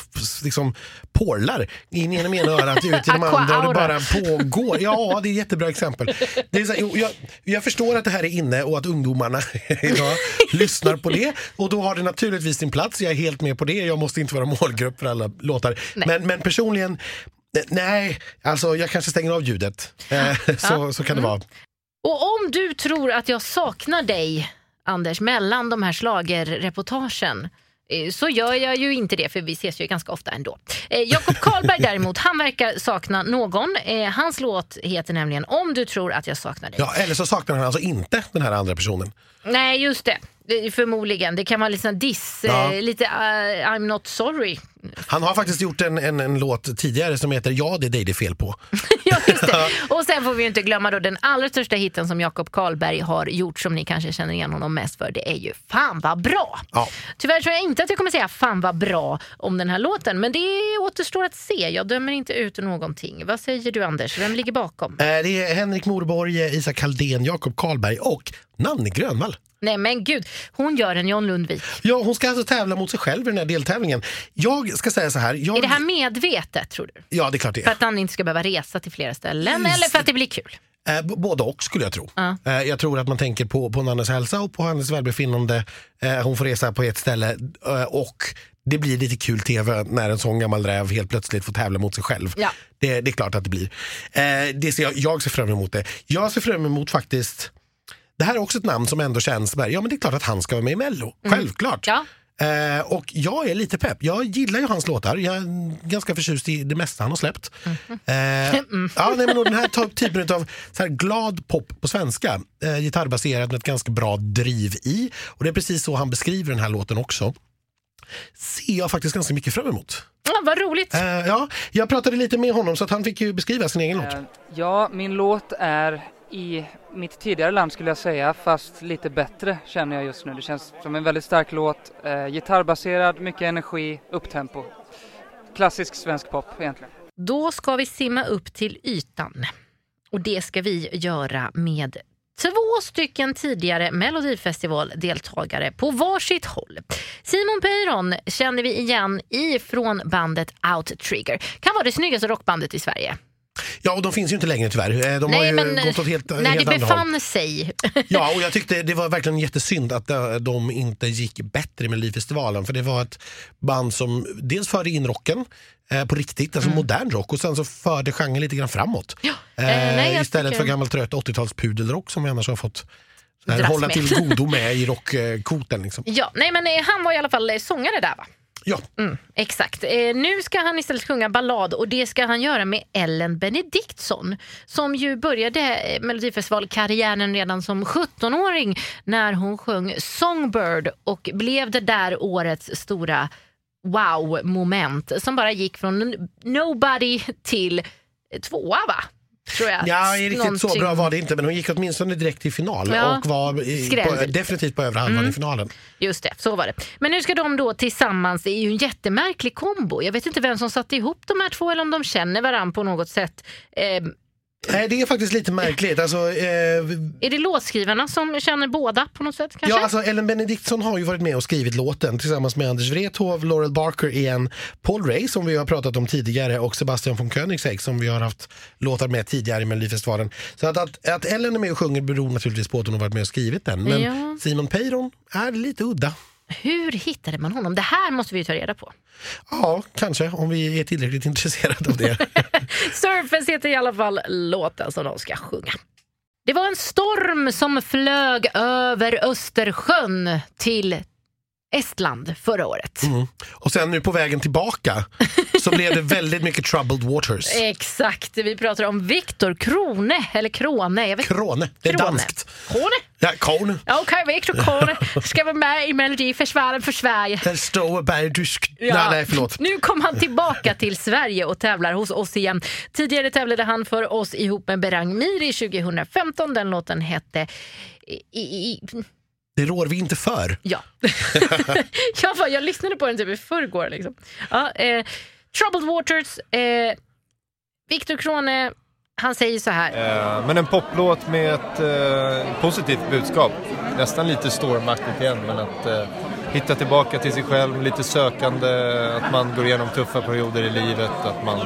liksom porlar in genom ena örat ut de andra och det bara pågår. Ja, det är ett jättebra exempel. Det är så, jag, jag förstår att det här är inne och att ungdomarna idag lyssnar på det och då har det naturligtvis sin plats. Jag är helt med på det. Jag måste inte vara målgrupp för alla låtar. Men, men personligen, nej, alltså jag kanske stänger av ljudet. Eh, så, så kan det vara.
Och om du tror att jag saknar dig, Anders, mellan de här slagerreportagen eh, så gör jag ju inte det, för vi ses ju ganska ofta ändå. Eh, Jakob Karlberg däremot, han verkar sakna någon. Eh, hans låt heter nämligen Om du tror att jag saknar dig.
Ja, eller så saknar han alltså inte den här andra personen.
Nej, just det. Det Förmodligen. Det kan vara lite sån diss,
Ja.
eh, lite eh, I'm not sorry.
Han har faktiskt gjort en, en, en låt tidigare som heter Ja, det är dig det är fel på.
Och sen får vi ju inte glömma då den allra största hitten som Jakob Karlberg har gjort som ni kanske känner igen honom mest för. Det är ju Fan vad bra!
Ja.
Tyvärr tror jag inte att jag kommer säga Fan vad bra om den här låten, men det återstår att se. Jag dömer inte ut någonting. Vad säger du Anders? Vem ligger bakom?
Eh, Det är Henrik Morborg, Isak Kaldén, Jakob Karlberg och Nanne Grönvall.
Nej men gud, hon gör en John Lundvik.
Ja, hon ska alltså tävla mot sig själv i den här deltävlingen. Jag ska säga så här. Jag...
Är det här medvetet tror du?
Ja, det är klart det
För
är.
att han inte ska behöva resa till flera ställen
Just
eller för att det blir kul?
Eh, både och skulle jag tro.
Ja.
Eh, jag tror att man tänker på, på Nannes hälsa och på hennes välbefinnande. Eh, hon får resa på ett ställe eh, och det blir lite kul tv när en sån gammal räv helt plötsligt får tävla mot sig själv.
Ja.
Det, det är klart att det blir. Eh, det ser jag, jag ser fram emot det. Jag ser fram emot faktiskt det här är också ett namn som ändå känns, bara, ja men det är klart att han ska vara med i Mello. Självklart.
Ja.
Eh, och jag är lite pepp. Jag gillar ju hans låtar. Jag är ganska förtjust i det mesta han har släppt. Eh, ja, nej, men den här ty- typen av så här glad pop på svenska, eh, gitarrbaserad med ett ganska bra driv i. Och det är precis så han beskriver den här låten också. Ser jag faktiskt ganska mycket fram emot.
Ja, vad roligt.
Eh, ja, jag pratade lite med honom så att han fick ju beskriva sin egen låt.
Eh, Ja, min låt är i mitt tidigare land skulle jag säga, fast lite bättre känner jag just nu. Det känns som en väldigt stark låt, eh, gitarrbaserad, mycket energi, upptempo. Klassisk svensk pop egentligen.
Då ska vi simma upp till ytan. Och det ska vi göra med två stycken tidigare Melodifestival-deltagare på varsitt håll. Simon Peyron känner vi igen ifrån bandet Outrigger. Kan vara det snyggaste rockbandet i Sverige.
Ja, och de finns ju inte längre tyvärr. Eh, De har
Nej,
ju
men
gått åt helt,
när
helt
det
andra håll.
befann sig.
Ja, och jag tyckte det var verkligen jättesynd att eh, de inte gick bättre med Melodifestivalen. För det var ett band som dels förde in rocken eh, på riktigt, alltså modern rock och sen så förde genren lite grann framåt.
Mm. Ja.
Eh,
Eh, nej,
istället
tycker-
för gammal trött 80-tals pudelrock som vi annars har fått här, hålla
med.
till godo med i rockkoten. Liksom.
Ja, nej men eh, han var i alla fall eh, sångare där va?
Ja.
Mm, exakt. Eh, nu ska han istället sjunga ballad och det ska han göra med Ellen Benediktsson som ju började eh, Melodifestivalkarriären redan som 17-åring när hon sjöng Songbird och blev det där årets stora wow-moment som bara gick från nobody till tvåa va? Tror jag.
Ja, riktigt så
Någonting-
bra var det inte men hon gick åtminstone direkt till final
Ja,
och var i, på, definitivt på övre halvan
Mm.
i finalen.
Just det, så var det. Men nu ska de då tillsammans, det är ju en jättemärklig kombo. Jag vet inte vem som satte ihop de här två eller om de känner varandra på något sätt. Eh,
Nej, det är faktiskt lite märkligt. Alltså, eh,
är det låtskrivarna som känner båda på något sätt kanske?
Ja, alltså Ellen Benediktsson har ju varit med och skrivit låten tillsammans med Anders Wrethov, Laurel Barker igen, Paul Ray som vi har pratat om tidigare och Sebastian von Koenigsegg som vi har haft låtar med tidigare i Melodifestivalen. Så att, att, att Ellen är med och sjunger beror naturligtvis på att hon har varit med och skrivit den. Men
Ja.
Simon Peyron är lite udda.
Hur hittade man honom? Det här måste vi ju ta reda på.
Ja, kanske om vi är tillräckligt intresserade av det.
Surface heter i alla fall låten som de ska sjunga. Det var en storm som flög över Östersjön till Estland förra året.
Mm. Och sen nu på vägen tillbaka så blev det väldigt mycket troubled waters.
Exakt, vi pratar om Viktor Krone, eller Krone. Jag vet.
Krone, det är
Krone.
danskt.
Krone?
Ja.
Ja, Okej, Viktor Krone ska vara med i Melodifestivalen för Sverige.
Den stora bergdysk...
Ja.
Nej, nej, förlåt.
Nu kom han tillbaka till Sverige och tävlar hos oss igen. Tidigare tävlade han för oss ihop med Berang Miri 2015. Den låten hette... I, i,
Det rår vi inte för.
Ja. jag, bara, jag lyssnade på den typ i förrgår. Liksom. Ja, eh, Troubled Waters, eh, Viktor Krone, han säger så här.
Eh, Men en poplåt med ett eh, positivt budskap. Nästan lite stormaktigt igen, men att eh, hitta tillbaka till sig själv, lite sökande, att man går igenom tuffa perioder i livet, att man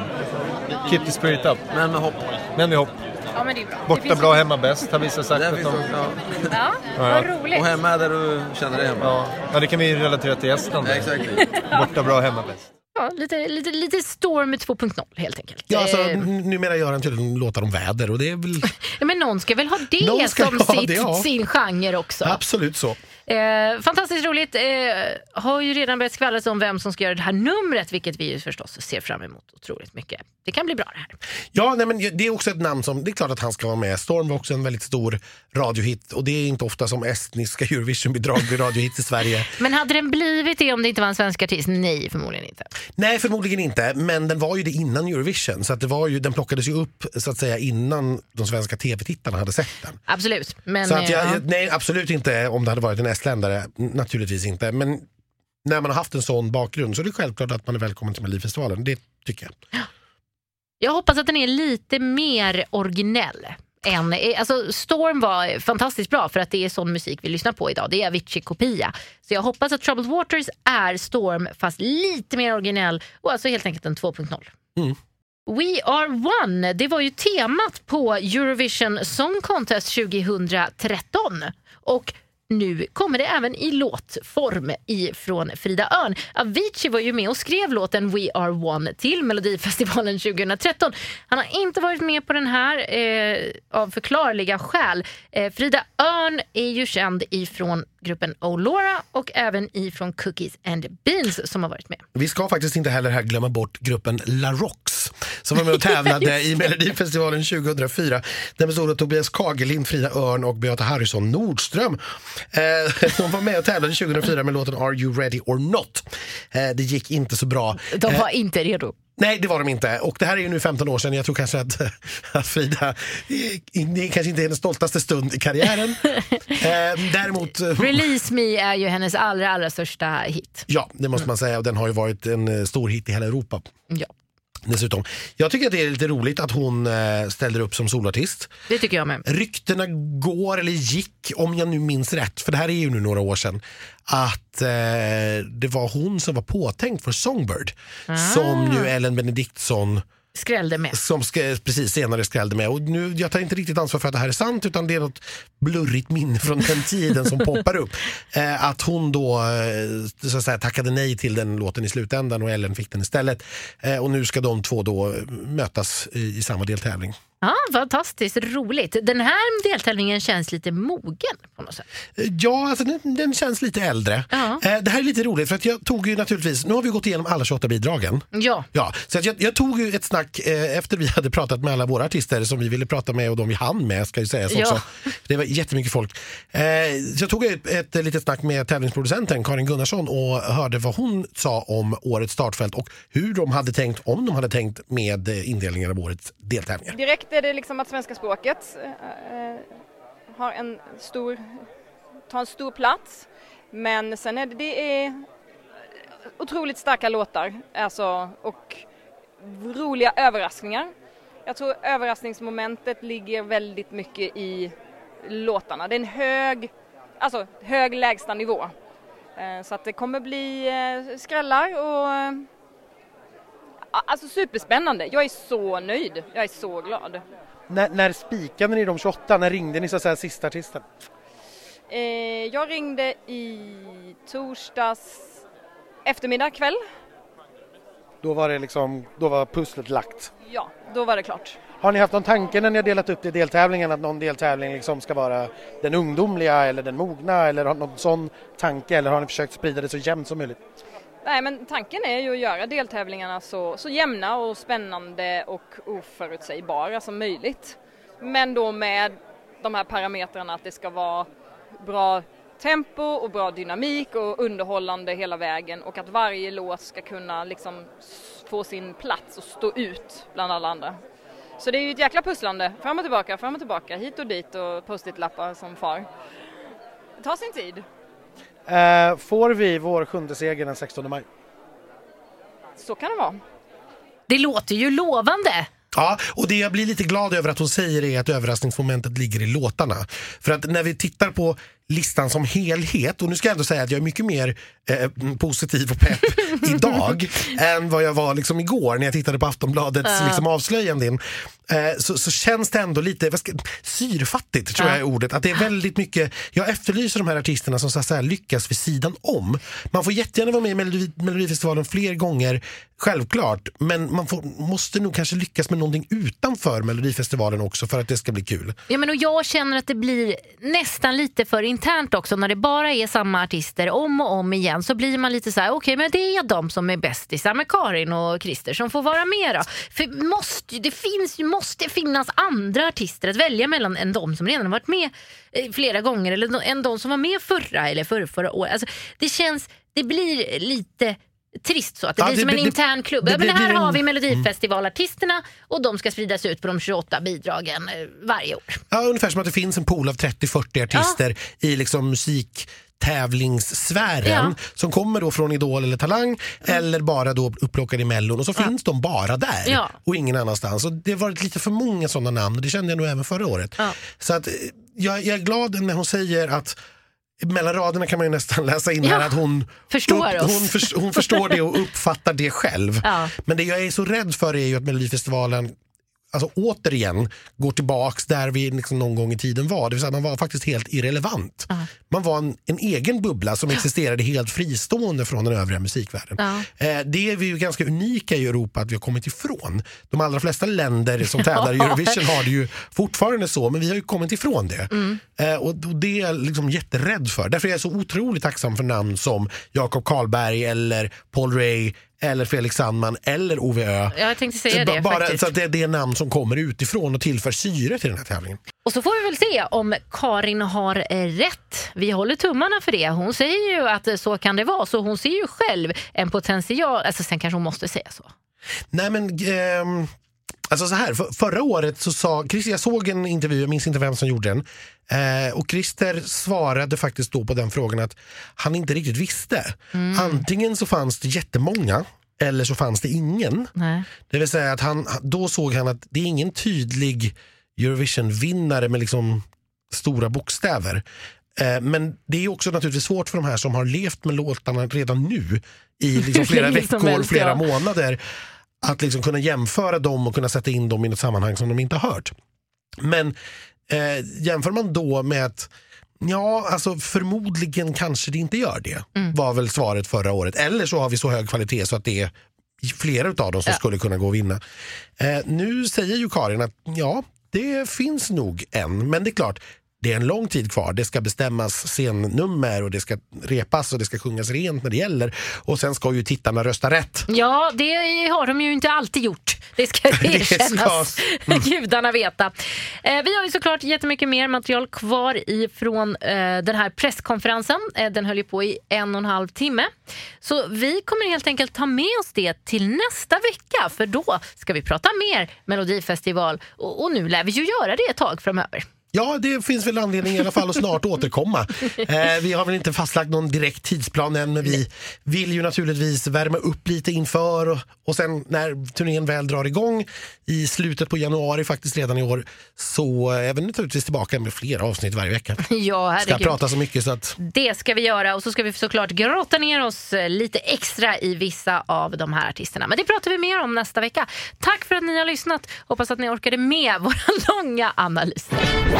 keep the spirit up.
Men med hopp.
Men med hopp.
Ja, men det är bra.
Borta
Det
bra, hemma bäst har vissa sagt att de...
också, ja.
Ja, vad roligt.
Och hemma är där du känner dig hemma.
Ja. ja, det kan vi relatera till Estland.
Ja, exakt.
Borta bra, hemma bäst.
Ja, lite, lite, lite Storm 2.0 helt enkelt.
Ja, alltså,
Eh,
numera gör han tydligen låtar om väder och det är väl
men någon ska väl ha det som
ha
sitt,
det, ja.
sin genre också.
absolut så.
Eh, fantastiskt roligt. Eh, har ju redan börjat skvallras om vem som ska göra det här numret, vilket vi ju förstås ser fram emot otroligt mycket. Det kan bli bra det här.
Ja, nej, men det är också ett namn som, det är klart att han ska vara med. Storm var också en väldigt stor radiohit och det är inte ofta som estniska Eurovision-bidrag blir radiohit i Sverige.
Men hade den blivit det om det inte var en svensk artist? Nej, förmodligen inte.
Nej, förmodligen inte, men den var ju det innan Eurovision så att det var ju, den plockades ju upp så att säga innan de svenska tv-tittarna hade sett den.
Absolut. Men,
så att jag,
eh, ja.
nej, absolut inte om det hade varit en estländare, naturligtvis inte. Men när man har haft en sån bakgrund så är det självklart att man är välkommen till Melodifestivalen, det tycker jag.
Jag hoppas att den är lite mer originell. Än, alltså Storm var fantastiskt bra för att det är sån musik vi lyssnar på idag. Det är Avicii-kopia. Så jag hoppas att Troubled Waters är Storm fast lite mer originell och alltså helt enkelt en 2.0.
Mm.
We are one, det var ju temat på Eurovision Song Contest 2013. Och nu kommer det även i låtform ifrån Frida Örn. Avicii var ju med och skrev låten We are one till Melodifestivalen 2013. Han har inte varit med på den här eh, av förklarliga skäl. Eh, Frida Örn är ju känd ifrån gruppen Olora och även ifrån Cookies and Beans som har varit med.
Vi ska faktiskt inte heller här glömma bort gruppen La Rox som var med och tävlade i Melodifestivalen 2004. Den bestod av Tobias Kagerlind, Frida Örn och Beata Harrison Nordström. Eh, de var med och tävlade 2004 med låten Are you ready or not? Eh, det gick inte så bra.
De
Eh,
var inte redo.
Nej, det var de inte. Och det här är ju nu 15 år sedan. Jag tror kanske att, att Frida, eh, det är kanske inte hennes stoltaste stund i karriären. eh, däremot... eh,
Release Me är ju hennes allra, allra största hit.
Ja, det måste man säga. Och den har ju varit en stor hit i hela Europa.
Ja.
Dessutom. Jag tycker att det är lite roligt att hon eh, ställer upp som soloartist.
Det tycker jag med.
Ryktena går, eller gick, om jag nu minns rätt, för det här är ju nu några år sedan, att eh, det var hon som var påtänkt för Songbird.
Ah.
Som ju Ellen Benediktsson
Skrällde med.
som ska, precis senare skrällde med. Och nu, jag tar inte riktigt ansvar för att det här är sant utan det är något blurrigt minne från den tiden som poppar upp. Eh, att hon då eh, så att säga, tackade nej till den låten i slutändan och Ellen fick den istället. Eh, och nu ska de två då mötas i, i samma deltävling.
Ja, fantastiskt roligt. Den här deltävlingen känns lite mogen på något sätt.
Ja, alltså den, den känns lite äldre. Eh, det här är lite roligt för att jag tog ju naturligtvis, nu har vi gått igenom alla 28 bidragen.
Ja.
Ja, så att jag, jag tog ju ett snack eh, efter vi hade pratat med alla våra artister som vi ville prata med och de vi hann med ska ju sägas
Ja.
också. Det var jättemycket folk. Eh, så jag tog ett, ett litet snack med tävlingsproducenten Karin Gunnarsson och hörde vad hon sa om årets startfält och hur de hade tänkt, om de hade tänkt med eh, indelningen av årets deltävlingar.
Direkt är det liksom att svenska språket eh, har en stor, tar en stor plats. Men sen är det, det är otroligt starka låtar alltså, och roliga överraskningar. Jag tror överraskningsmomentet ligger väldigt mycket i låtarna. Det är en hög, alltså, hög lägsta nivå. Eh, så att det kommer bli eh, skrällar och eh, Alltså superspännande. Jag är så nöjd. Jag är så glad.
När, när spikade ni de 28? När ringde ni så att säga sista artisten?
Eh, jag ringde i torsdags eftermiddag kväll.
Då var det liksom, då var pusslet lagt.
Ja, då var det klart.
Har ni haft någon tanke när ni har delat upp det i deltävlingen att någon deltävling liksom ska vara den ungdomliga eller den mogna eller har någon sån tanke eller har ni försökt sprida det så jämnt som möjligt?
Nej, men tanken är ju att göra deltävlingarna så, så jämna och spännande och oförutsägbara som möjligt. Men då med de här parametrarna att det ska vara bra tempo och bra dynamik och underhållande hela vägen och att varje låt ska kunna liksom få sin plats och stå ut bland alla andra. Så det är ju ett jäkla pusslande, fram och tillbaka, fram och tillbaka, hit och dit och post-it-lappar som far. Det tar sin tid.
Eh, får vi vår sjunde seger den 16 maj?
Så kan det vara.
Det låter ju lovande.
Ja, och det jag blir lite glad över att hon säger är att överraskningsmomentet ligger i låtarna. För att när vi tittar på listan som helhet, och nu ska jag ändå säga att jag är mycket mer eh, positiv och pepp idag än vad jag var liksom igår när jag tittade på Aftonbladets
Ja.
liksom, avslöjanden. Eh, så, så känns det ändå lite vad ska, syrfattigt, tror
Ja.
jag är ordet. Att det är väldigt mycket, jag efterlyser de här artisterna som så säga, lyckas vid sidan om. Man får jättegärna vara med i Melodi, Melodifestivalen fler gånger, självklart. Men man får, måste nog kanske lyckas med någonting utanför Melodifestivalen också för att det ska bli kul.
Ja, men och jag känner att det blir nästan lite för internt också när det bara är samma artister om och om igen så blir man lite så här: okej men det är de som är bästisar med Karin och Christer som får vara med då. För måste, det finns, måste finnas andra artister att välja mellan än de som redan har varit med eh, flera gånger eller än de som var med förra eller förra, förra året. Alltså, det känns, det blir lite trist så att det
Ja,
blir
det
som en
det-
intern klubb.
det
ja, men här har vi
Mm.
Melodifestivalartisterna och de ska spridas ut på de 28 bidragen eh, varje år.
Ja, ungefär som att det finns en pool av 30-40 artister i liksom musiktävlingssfären
Ja.
som kommer då från Idol eller Talang eller bara då upplockade i Mellon och så finns de bara där
Ja.
och ingen annanstans. Och det har varit lite för många sådana namn och det kände jag nog även förra året. Så att, eh, jag, jag är glad när hon säger att mellan raderna kan man ju nästan läsa in här
Ja.
att hon
Förstår oss.
hon, förs- hon förstår det och uppfattar det själv.
Ja.
Men det jag är så rädd för är ju att Melodifestivalen alltså återigen går tillbaks där vi liksom någon gång i tiden var. Det vill säga man var faktiskt helt irrelevant. Man var en, en egen bubbla som existerade helt fristående från den övriga musikvärlden.
Ja.
Eh, det är vi ganska unika i Europa att vi har kommit ifrån. De allra flesta länder som tävlar i Eurovision har det ju fortfarande så, men vi har ju kommit ifrån det.
Mm.
Eh, och, och det är jag liksom jätterädd för. Därför är jag så otroligt tacksam för namn som Jakob Karlberg eller Paul Ray eller Felix Sandman eller Ove Ö.
Ja, jag tänkte säga det
bara,
faktiskt.
så att det är det namn som kommer utifrån och tillför syre till den här tävlingen.
Och så får vi väl se om Karin har eh, rätt. Vi håller tummarna för det. Hon säger ju att eh, så kan det vara, så hon ser ju själv en potential. Alltså, sen kanske hon måste säga så.
Nej men ehm, alltså så här, för, förra året så sa Christer, jag såg en intervju, jag minns inte vem som gjorde den. Eh, och Christer svarade faktiskt då på den frågan att han inte riktigt visste.
Mm.
Antingen så fanns det jättemånga eller så fanns det ingen.
Nej.
Det vill säga att han, då såg han att det är ingen tydlig Eurovision-vinnare med liksom stora bokstäver. Eh, men det är också naturligtvis svårt för de här som har levt med låtarna redan nu i liksom flera
länge som
veckor,
helst,
flera
ja.
månader att liksom kunna jämföra dem och kunna sätta in dem i något sammanhang som de inte har hört. Men eh, jämför man då med att Ja, alltså förmodligen kanske det inte gör det. Var väl svaret förra året. Eller så har vi så hög kvalitet så att det är flera av dem som skulle kunna gå och vinna. Eh, nu säger ju Karin att ja, det finns nog en. Men det är klart, det är en lång tid kvar. Det ska bestämmas scennummer och det ska repas och det ska sjungas rent när det gäller. Och sen ska ju tittarna rösta rätt.
Ja, det har de ju inte alltid gjort. Det ska
Det ska-
erkännas. Gudarna veta. Eh, vi har ju såklart jättemycket mer material kvar ifrån eh, den här presskonferensen. Eh, den höll ju på i en och en halv timme. Så vi kommer helt enkelt ta med oss det till nästa vecka. För då ska vi prata mer Melodifestival. Och, och nu lär vi ju göra det ett tag framöver.
Ja, det finns väl anledning i alla fall att snart återkomma. Eh, vi har väl inte fastlagt någon direkt tidsplan än, men vi vill ju naturligtvis värma upp lite inför och, och sen när turnén väl drar igång i slutet på januari faktiskt redan i år så är vi naturligtvis tillbaka med flera avsnitt varje vecka.
Ja,
Ska
herregud.
prata så mycket så att
Det ska vi göra och så ska vi såklart grotta ner oss eh, lite extra i vissa av de här artisterna. Men det pratar vi mer om nästa vecka. Tack för att ni har lyssnat. Hoppas att ni orkade med våra långa analyser.